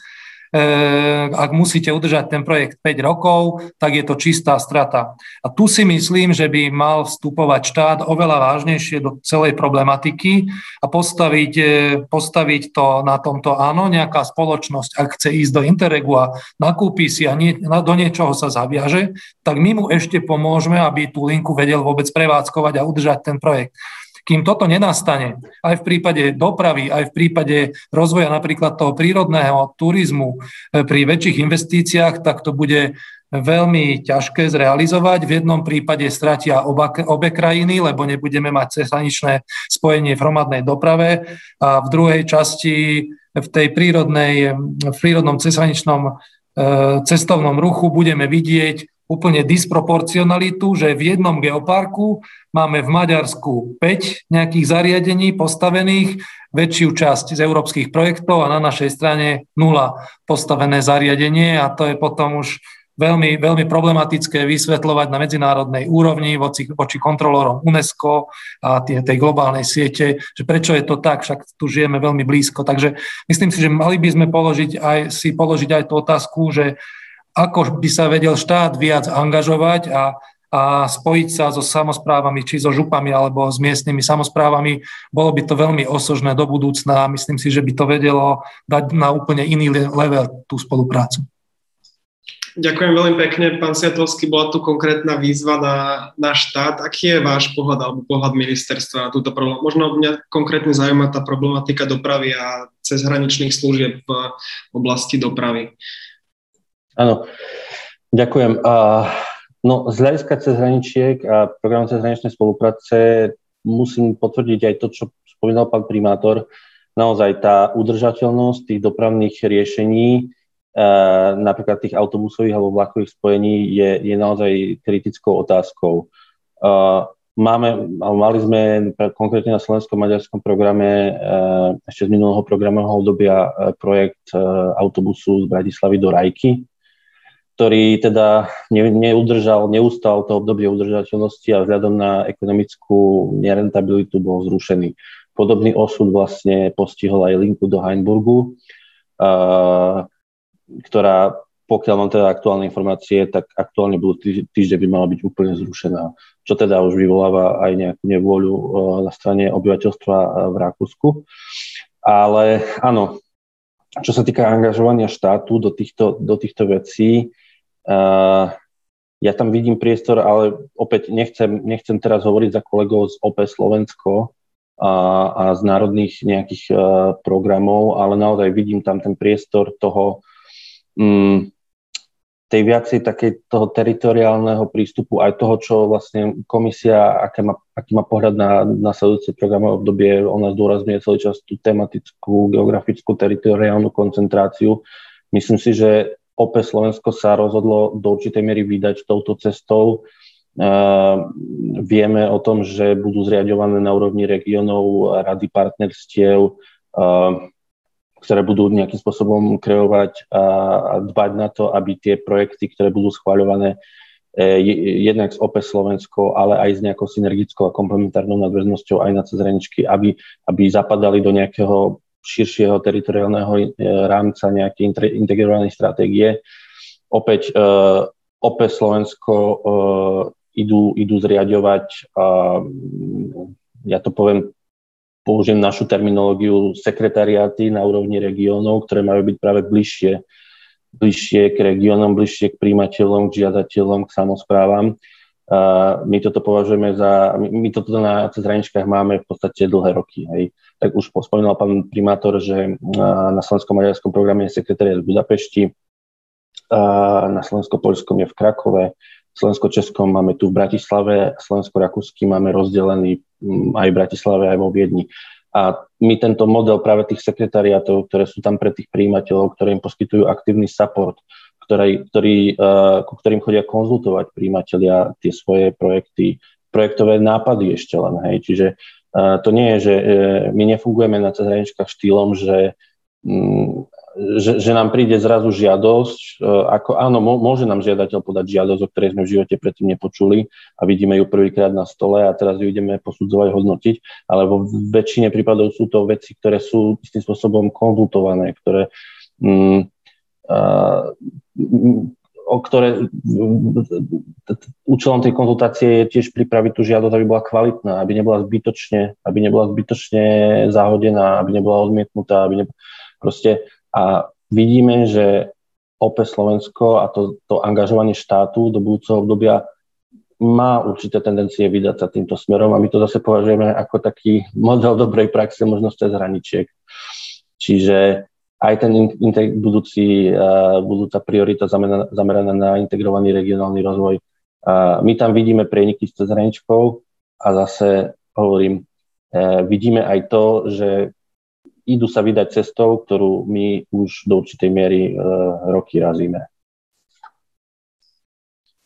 Eh, ak musíte udržať ten projekt 5 rokov, tak je to čistá strata. A tu si myslím, že by mal vstupovať štát oveľa vážnejšie do celej problematiky a postaviť, eh, postaviť to na tomto áno, nejaká spoločnosť, ak chce ísť do Interregu a nakúpi si a nie, do niečoho sa zaviaže, tak my mu ešte pomôžeme, aby tú linku vedel vôbec prevádzkovať a udržať ten projekt. Kým toto nenastane, aj v prípade dopravy, aj v prípade rozvoja napríklad toho prírodného turizmu e, pri väčších investíciách, tak to bude veľmi ťažké zrealizovať. V jednom prípade stratia oba, obe krajiny, lebo nebudeme mať cezhraničné spojenie v hromadnej doprave a v druhej časti v tej prírodnej, v prírodnom cezhraničnom e, cestovnom ruchu budeme vidieť úplne disproporcionalitu, že v jednom geoparku máme v Maďarsku 5 nejakých zariadení postavených, väčšiu časť z európskych projektov a na našej strane nula postavené zariadenie a to je potom už veľmi, veľmi problematické vysvetľovať na medzinárodnej úrovni voči, voči kontrolorom UNESCO a tie, tej globálnej siete, že prečo je to tak, však tu žijeme veľmi blízko. Takže myslím si, že mali by sme položiť aj, si položiť aj tú otázku, že ako by sa vedel štát viac angažovať a, a spojiť sa so samozprávami, či so župami alebo s miestnymi samozprávami. Bolo by to veľmi osožné do budúcna a myslím si, že by to vedelo dať na úplne iný level tú spoluprácu. Ďakujem veľmi pekne, pán Sviatlovský. Bola tu konkrétna výzva na, na štát. Aký je váš pohľad alebo pohľad ministerstva na túto problém? Možno mňa konkrétne zaujíma tá problematika dopravy a cezhraničných služieb v oblasti dopravy. Áno, ďakujem. No, z hľadiska cezhraničiek a programu cezhraničnej spolupráce musím potvrdiť aj to, čo spomínal pán primátor. Naozaj tá udržateľnosť tých dopravných riešení, napríklad tých autobusových alebo vlakových spojení, je, je naozaj kritickou otázkou. Máme, mali sme konkrétne na slovenskom-maďarskom programe ešte z minulého programového obdobia projekt autobusu z Bratislavy do Rajky, ktorý teda ne, neudržal, neustal to obdobie udržateľnosti a vzhľadom na ekonomickú nerentabilitu bol zrušený. Podobný osud vlastne postihol aj linku do Heinburgu, ktorá, pokiaľ mám teda aktuálne informácie, tak aktuálne budú týždeň by mala byť úplne zrušená, čo teda už vyvoláva aj nejakú nevôľu uh, na strane obyvateľstva uh, v Rakúsku. Ale áno, čo sa týka angažovania štátu do týchto, do týchto vecí, ja tam vidím priestor, ale opäť nechcem, nechcem teraz hovoriť za kolegov z OP Slovensko a, a z národných nejakých uh, programov, ale naozaj vidím tam ten priestor toho, um, tej viacej takej toho teritoriálneho prístupu, aj toho, čo vlastne komisia, aké má, aký má pohľad na nasledujúce programové obdobie, ona zdôrazňuje celý čas tú tematickú, geografickú, teritoriálnu koncentráciu. Myslím si, že OP Slovensko sa rozhodlo do určitej miery vydať touto cestou. Vieme o tom, že budú zriadované na úrovni regionov rady partnerstiev, ktoré budú nejakým spôsobom kreovať a dbať na to, aby tie projekty, ktoré budú schváľované e, jednak z OP Slovensko, ale aj s nejakou synergickou a komplementárnou nadväznosťou aj na cezhraničky, aby, aby zapadali do nejakého širšieho teritoriálneho e, rámca nejaké integrovanej stratégie. Opäť, uh, opäť Slovensko uh, idú, idú zriadovať, ja to poviem, použijem našu terminológiu, sekretariáty na úrovni regiónov, ktoré majú byť práve bližšie, bližšie k regiónom, bližšie k príjimateľom, k žiadateľom, k samozprávam. Uh, my toto považujeme za, my, my toto na cezhraničkách máme v podstate dlhé roky. Hej tak už spomínal pán primátor, že na slovenskom-maďarskom programe je sekretariat v Budapešti, na slovensko-poľskom je v Krakove, slovensko-českom máme tu v Bratislave, slovensko-rakúsky máme rozdelený aj v Bratislave, aj vo Viedni. A my tento model práve tých sekretariátov, ktoré sú tam pre tých príjimateľov, ktoré im poskytujú aktívny support, ktorý, ktorý, uh, ku ktorým chodia konzultovať príjimateľia tie svoje projekty, projektové nápady ešte len, hej. Čiže To nie je, že my nefungujeme na cezhraničkách štýlom, že mm, že, že nám príde zrazu žiadosť, ako áno, môže nám žiadateľ podať žiadosť, o ktorej sme v živote predtým nepočuli a vidíme ju prvýkrát na stole a teraz ju ideme posudzovať, hodnotiť, ale vo väčšine prípadov sú to veci, ktoré sú istým spôsobom konzultované, ktoré mm, o ktoré účelom tej konzultácie je tiež pripraviť tú žiadosť, aby bola kvalitná, aby nebola zbytočne, aby nebola zbytočne zahodená, aby nebola odmietnutá, aby nebola, proste a vidíme, že OP Slovensko a to, to angažovanie štátu do budúceho obdobia má určité tendencie vydať sa týmto smerom a my to zase považujeme ako taký model dobrej praxe možno cez hraničiek. Čiže aj ten integ- budúci, uh, budúca priorita zameraná, zameraná na integrovaný regionálny rozvoj. Uh, my tam vidíme prieniky s cezhraničkou a zase hovorím, uh, vidíme aj to, že idú sa vydať cestou, ktorú my už do určitej miery e, roky razíme.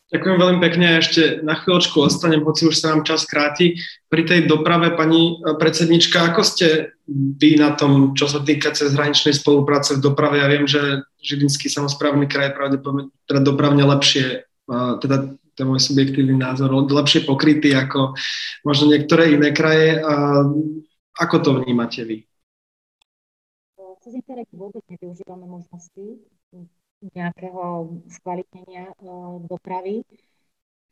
Ďakujem veľmi pekne. Ešte na chvíľočku ostanem, hoci už sa nám čas kráti. Pri tej doprave, pani e, predsednička, ako ste vy na tom, čo sa týka cezhraničnej spolupráce v doprave? Ja viem, že Žilinský samozprávny kraj je pravdepodobne teda dopravne lepšie, teda to je môj subjektívny názor, lepšie pokrytý ako možno niektoré iné kraje. Ako to vnímate vy? cez Interreg vôbec nevyužívame možnosti nejakého skvalitnenia uh, dopravy,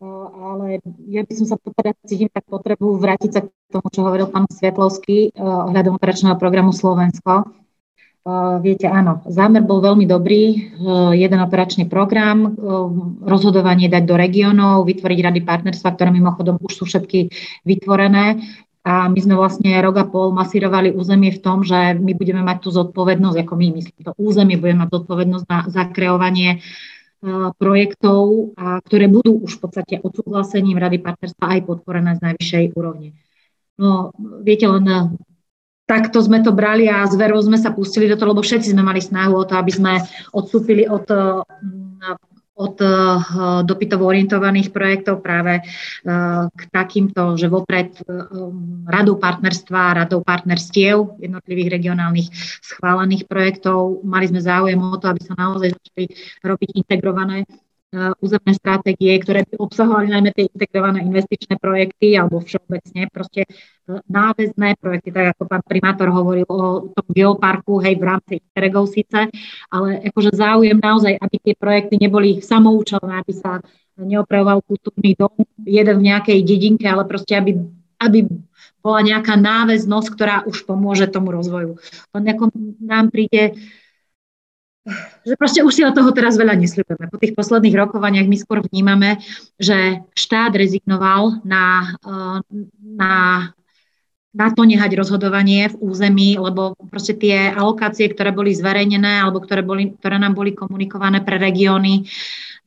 uh, ale ja by som sa teda cítim tak potrebu vrátiť sa k tomu, čo hovoril pán Svetlovský uh, ohľadom operačného programu Slovensko. Viete, áno, zámer bol veľmi dobrý, jeden operačný program, rozhodovanie dať do regiónov, vytvoriť rady partnerstva, ktoré mimochodom už sú všetky vytvorené, a my sme vlastne rok a pol masírovali územie v tom, že my budeme mať tú zodpovednosť, ako my myslím, to územie budeme mať zodpovednosť na zakreovanie e, projektov, ktoré budú už v podstate odsúhlasením Rady partnerstva aj podporené z najvyššej úrovne. No, viete, len e, takto sme to brali a s verou sme sa pustili do toho, lebo všetci sme mali snahu o to, aby sme odstúpili od e, od eh, dopytovo orientovaných projektov práve eh, k takýmto, že vopred eh, radou partnerstva, radou partnerstiev jednotlivých regionálnych schválených projektov. Mali sme záujem o to, aby sa naozaj začali robiť integrované územné stratégie, ktoré by obsahovali najmä tie integrované investičné projekty alebo všeobecne proste e, náväzné projekty, tak ako pán primátor hovoril o tom geoparku, hej, v rámci Interregov síce, ale akože záujem naozaj, aby tie projekty neboli samoučelné, aby sa neopravoval kultúrny dom, jeden v nejakej dedinke, ale proste, aby, aby bola nejaká náväznosť, ktorá už pomôže tomu rozvoju. Len ako nám príde že proste už si od toho teraz veľa nesľubujeme. Po tých posledných rokovaniach my skôr vnímame, že štát rezignoval na, eh, na, na to nehať rozhodovanie v území, lebo proste tie alokácie, ktoré boli zverejnené alebo ktoré, boli, ktoré nám boli komunikované pre regióny,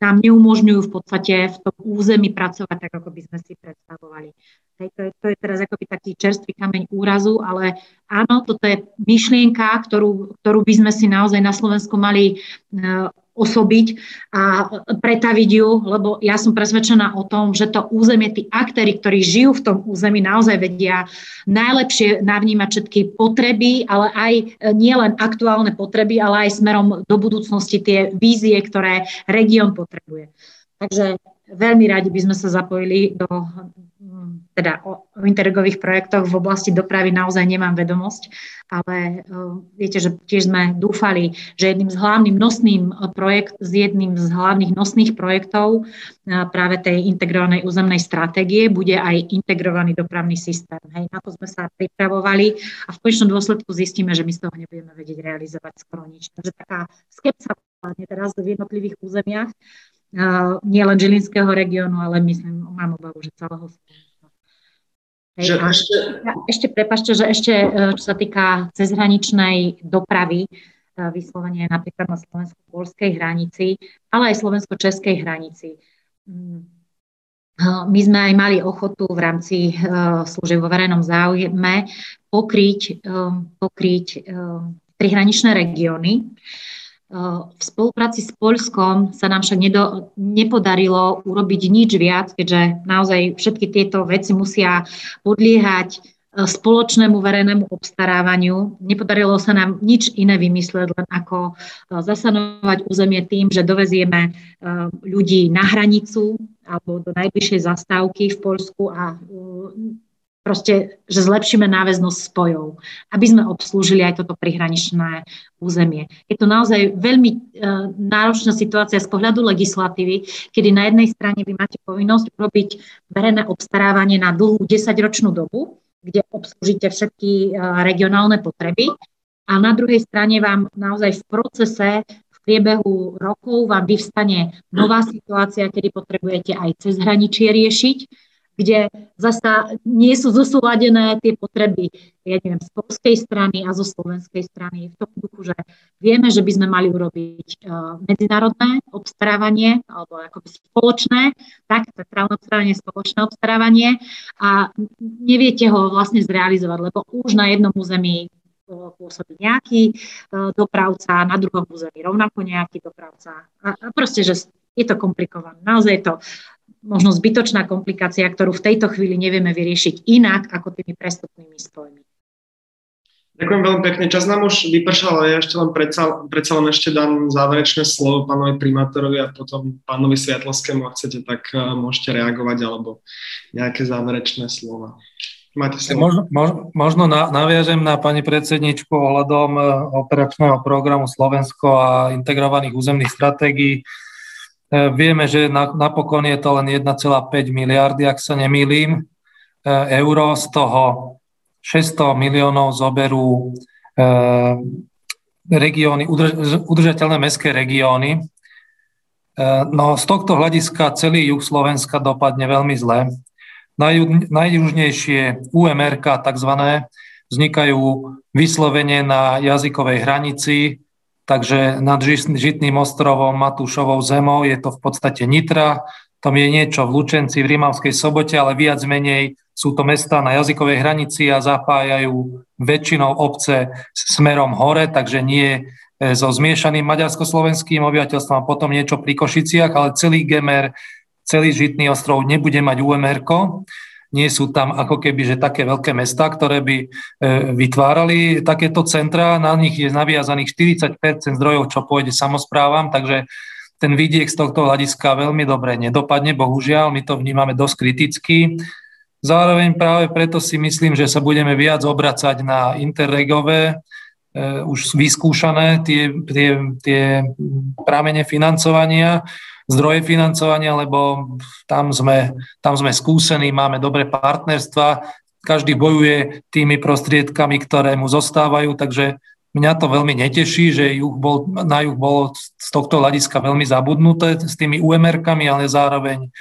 nám neumožňujú v podstate v tom území pracovať tak, ako by sme si predstavovali. Hej, to, je, to je teraz akoby taký čerstvý kameň úrazu, ale áno, toto je myšlienka, ktorú, ktorú by sme si naozaj na Slovensku mali uh, osobiť a pretaviť ju, lebo ja som presvedčená o tom, že to územie, tí aktéry, ktorí žijú v tom území, naozaj vedia najlepšie navnímať všetky potreby, ale aj e, nielen aktuálne potreby, ale aj smerom do budúcnosti tie vízie, ktoré región potrebuje. Takže veľmi radi by sme sa zapojili do teda o, o interregových projektoch v oblasti dopravy naozaj nemám vedomosť, ale uh, viete, že tiež sme dúfali, že jedným z hlavných nosným e, projekt, z jedným z hlavných nosných projektov uh, práve tej integrovanej územnej stratégie bude aj integrovaný dopravný systém. Hej, na to sme sa pripravovali a v konečnom dôsledku zistíme, že my z toho nebudeme vedieť realizovať skoro nič. Takže taká skepsa teraz v jednotlivých územiach, uh, nielen Žilinského regiónu, ale myslím, mám obavu, že celého Slovenska. Hej, že ešte... ešte prepašte, že ešte e, čo sa týka cezhraničnej dopravy, e, vyslovene napríklad na slovensko-polskej hranici, ale aj slovensko-českej hranici. Mm. E, my sme aj mali ochotu v rámci služieb vo verejnom záujme pokryť, pokryť prihraničné regióny. V spolupráci s Poľskom sa nám však nedo, nepodarilo urobiť nič viac, keďže naozaj všetky tieto veci musia podliehať spoločnému verejnému obstarávaniu. Nepodarilo sa nám nič iné vymyslieť, len ako zasanovať územie tým, že dovezieme ľudí na hranicu alebo do najbližšej zastávky v Polsku a proste, že zlepšíme náväznosť spojov, aby sme obslúžili aj toto prihraničné územie. Je to naozaj veľmi e, náročná situácia z pohľadu legislatívy, kedy na jednej strane vy máte povinnosť urobiť verejné obstarávanie na dlhú 10-ročnú dobu, kde obslúžite všetky e, regionálne potreby a na druhej strane vám naozaj v procese priebehu rokov vám vyvstane nová situácia, kedy potrebujete aj cez hraničie riešiť kde zasa nie sú zosúladené tie potreby, ja neviem, z polskej strany a zo slovenskej strany. V tom duchu, že vieme, že by sme mali urobiť uh, medzinárodné obstarávanie alebo akoby spoločné, tak, právne obstarávanie, spoločné obstarávanie a neviete ho vlastne zrealizovať, lebo už na jednom území pôsobí nejaký uh, dopravca, na druhom území rovnako nejaký dopravca. A, a proste, že je to komplikované. Naozaj je to možno zbytočná komplikácia, ktorú v tejto chvíli nevieme vyriešiť inak ako tými prestupnými spojmi. Ďakujem veľmi pekne. Čas nám už vypršal, ale ja ešte len predsa, predsa len ešte dám záverečné slovo pánovi primátorovi a potom pánovi Sviatlovskému, ak chcete, tak eh, môžete reagovať alebo nejaké záverečné slova. Máte slovo. Možno, možno naviažem na pani predsedničku ohľadom eh, operačného programu Slovensko a integrovaných územných stratégií. E, vieme, že napokon je to len 1,5 miliardy, ak sa nemýlim, e, euro, z toho 600 miliónov zoberú e, regióny, udržateľné mestské regióny. No z tohto hľadiska celý juh Slovenska dopadne veľmi zle. Najjužnejšie UMR, takzvané, vznikajú vyslovene na jazykovej hranici, Takže nad Žitným ostrovom, Matúšovou zemou je to v podstate Nitra, tam je niečo v Lučenci, v Rímavskej sobote, ale viac menej sú to mesta na jazykovej hranici a zapájajú väčšinou obce smerom hore, takže nie e, so zmiešaným maďarsko-slovenským obyvateľstvom a potom niečo pri Košiciach, ale celý Gemer, celý Žitný ostrov nebude mať UMR nie sú tam ako keby že také veľké mesta, ktoré by e, vytvárali takéto centra. Na nich je naviazaných 40 zdrojov, čo pôjde samozprávam, takže ten vidiek z tohto hľadiska veľmi dobre nedopadne, bohužiaľ, my to vnímame dosť kriticky. Zároveň práve preto si myslím, že sa budeme viac obracať na interregové, e, už vyskúšané tie, tie, tie prámene financovania, zdroje financovania, lebo tam sme, tam sme skúsení, máme dobré partnerstva, každý bojuje tými prostriedkami, ktoré mu zostávajú, takže mňa to veľmi neteší, že juh bol, na juh bolo z tohto hľadiska veľmi zabudnuté s tými UMR-kami, ale zároveň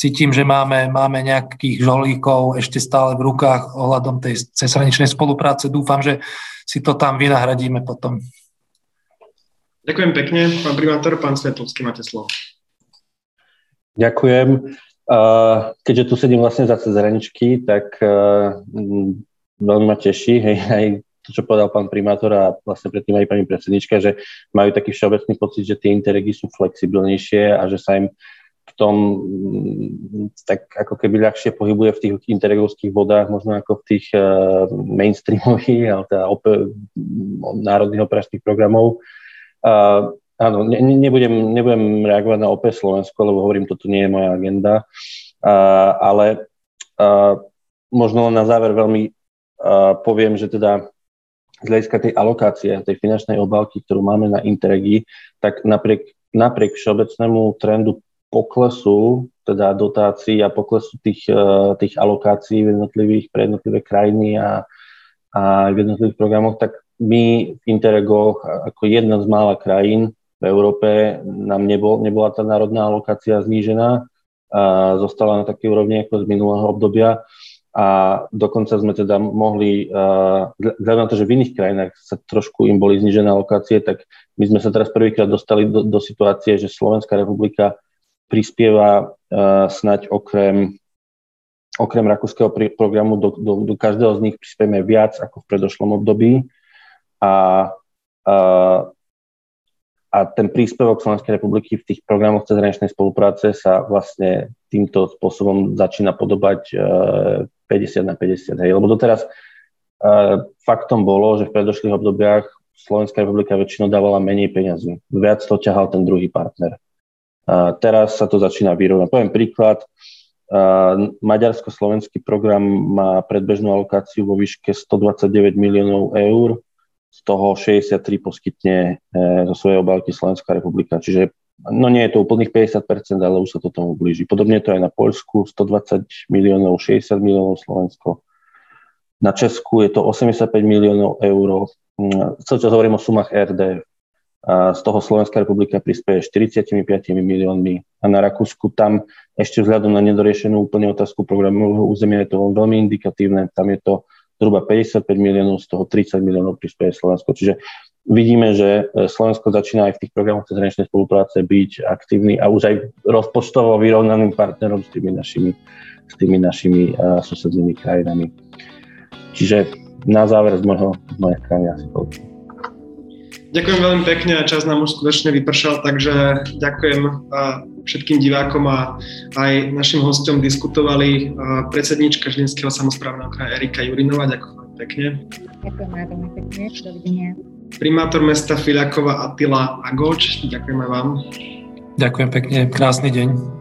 cítim, že máme, máme nejakých žolíkov ešte stále v rukách ohľadom tej cezhraničnej spolupráce. Dúfam, že si to tam vynahradíme potom. Ďakujem pekne. Pán primátor, pán Svetovský, máte slovo. Ďakujem. Keďže tu sedím vlastne za cezhraničky, tak veľmi ma teší, hej, (laughs) aj to, čo povedal pán primátor a vlastne predtým aj pani predsednička, že majú taký všeobecný pocit, že tie interregy sú flexibilnejšie a že sa im v tom tak ako keby ľahšie pohybuje v tých interregovských vodách, možno ako v tých uh, mainstreamových, ale teda op- národných operačných programov. Uh, Áno, ne, nebudem, nebudem reagovať na OP Slovensko, lebo hovorím, toto nie je moja agenda, uh, ale uh, možno len na záver veľmi uh, poviem, že teda z hľadiska tej alokácie, tej finančnej obálky, ktorú máme na Interregi, tak napriek, napriek všeobecnému trendu poklesu, teda dotácií a poklesu tých, uh, tých alokácií v jednotlivých, pre jednotlivé krajiny a, a v jednotlivých programoch, tak my v Interregoch ako jedna z mála krajín v Európe nám nebol, nebola tá národná alokácia znížená, a zostala na také úrovni ako z minulého obdobia. A dokonca sme teda mohli, vzhľadom na to, že v iných krajinách sa trošku im boli znižené alokácie, tak my sme sa teraz prvýkrát dostali do, do situácie, že Slovenská republika prispieva uh, snať okrem, okrem rakúskeho programu do, do, do každého z nich prispieme viac ako v predošlom období. A uh, a ten príspevok Slovenskej republiky v tých programoch cezhraničnej spolupráce sa vlastne týmto spôsobom začína podobať 50 e, na 50. Hej. Lebo doteraz e, faktom bolo, že v predošlých obdobiach Slovenská republika väčšinou dávala menej peňazí. Viac to ťahal ten druhý partner. Teraz sa to začína vyrovnať. Poviem príklad. Maďarsko-slovenský program má predbežnú alokáciu vo výške 129 miliónov eur z toho 63 poskytne e, zo svojej obálky Slovenská republika. Čiže no nie je to úplných 50%, ale už sa to tomu blíži. Podobne to aj na Poľsku, 120 miliónov, 60 miliónov Slovensko. Na Česku je to 85 miliónov eur. Mm, celý čas hovorím o sumách RD. A z toho Slovenská republika prispieje 45 miliónmi a na Rakúsku tam ešte vzhľadom na nedoriešenú úplne otázku programového územia je to veľmi indikatívne. Tam je to zhruba 55 miliónov, z toho 30 miliónov prispieje Slovensko. Čiže vidíme, že e, Slovensko začína aj v tých programoch cezhraničnej spolupráce byť aktívny a už aj rozpočtovo vyrovnaným partnerom s tými našimi, s tými našimi uh, susednými krajinami. Čiže na záver z, môjho, z mojej strany asi toľko. Ďakujem veľmi pekne a čas nám už skutočne vypršal, takže ďakujem všetkým divákom a aj našim hostom diskutovali predsednička Žilinského samozprávneho kraja Erika Jurinová. Ďakujem veľmi pekne. Ďakujem veľmi pekne. Dovidenia. Primátor mesta Filiakova Atila Agoč. Ďakujeme vám. Ďakujem pekne. Krásny deň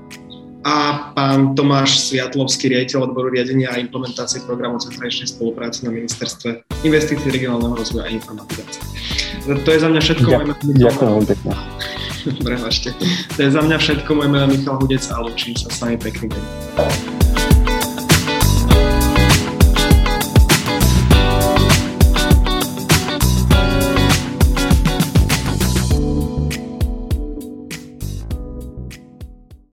a pán Tomáš Sviatlovský, riaditeľ odboru riadenia a implementácie programu cezhraničnej spolupráce na ministerstve investícií regionálneho rozvoja a informatizácie. To je za mňa všetko. Ďakujem, ďakujem veľmi pekne. (laughs) Prepačte. To je za mňa všetko. Moje meno Michal Hudec a lučím sa s vami pekný deň.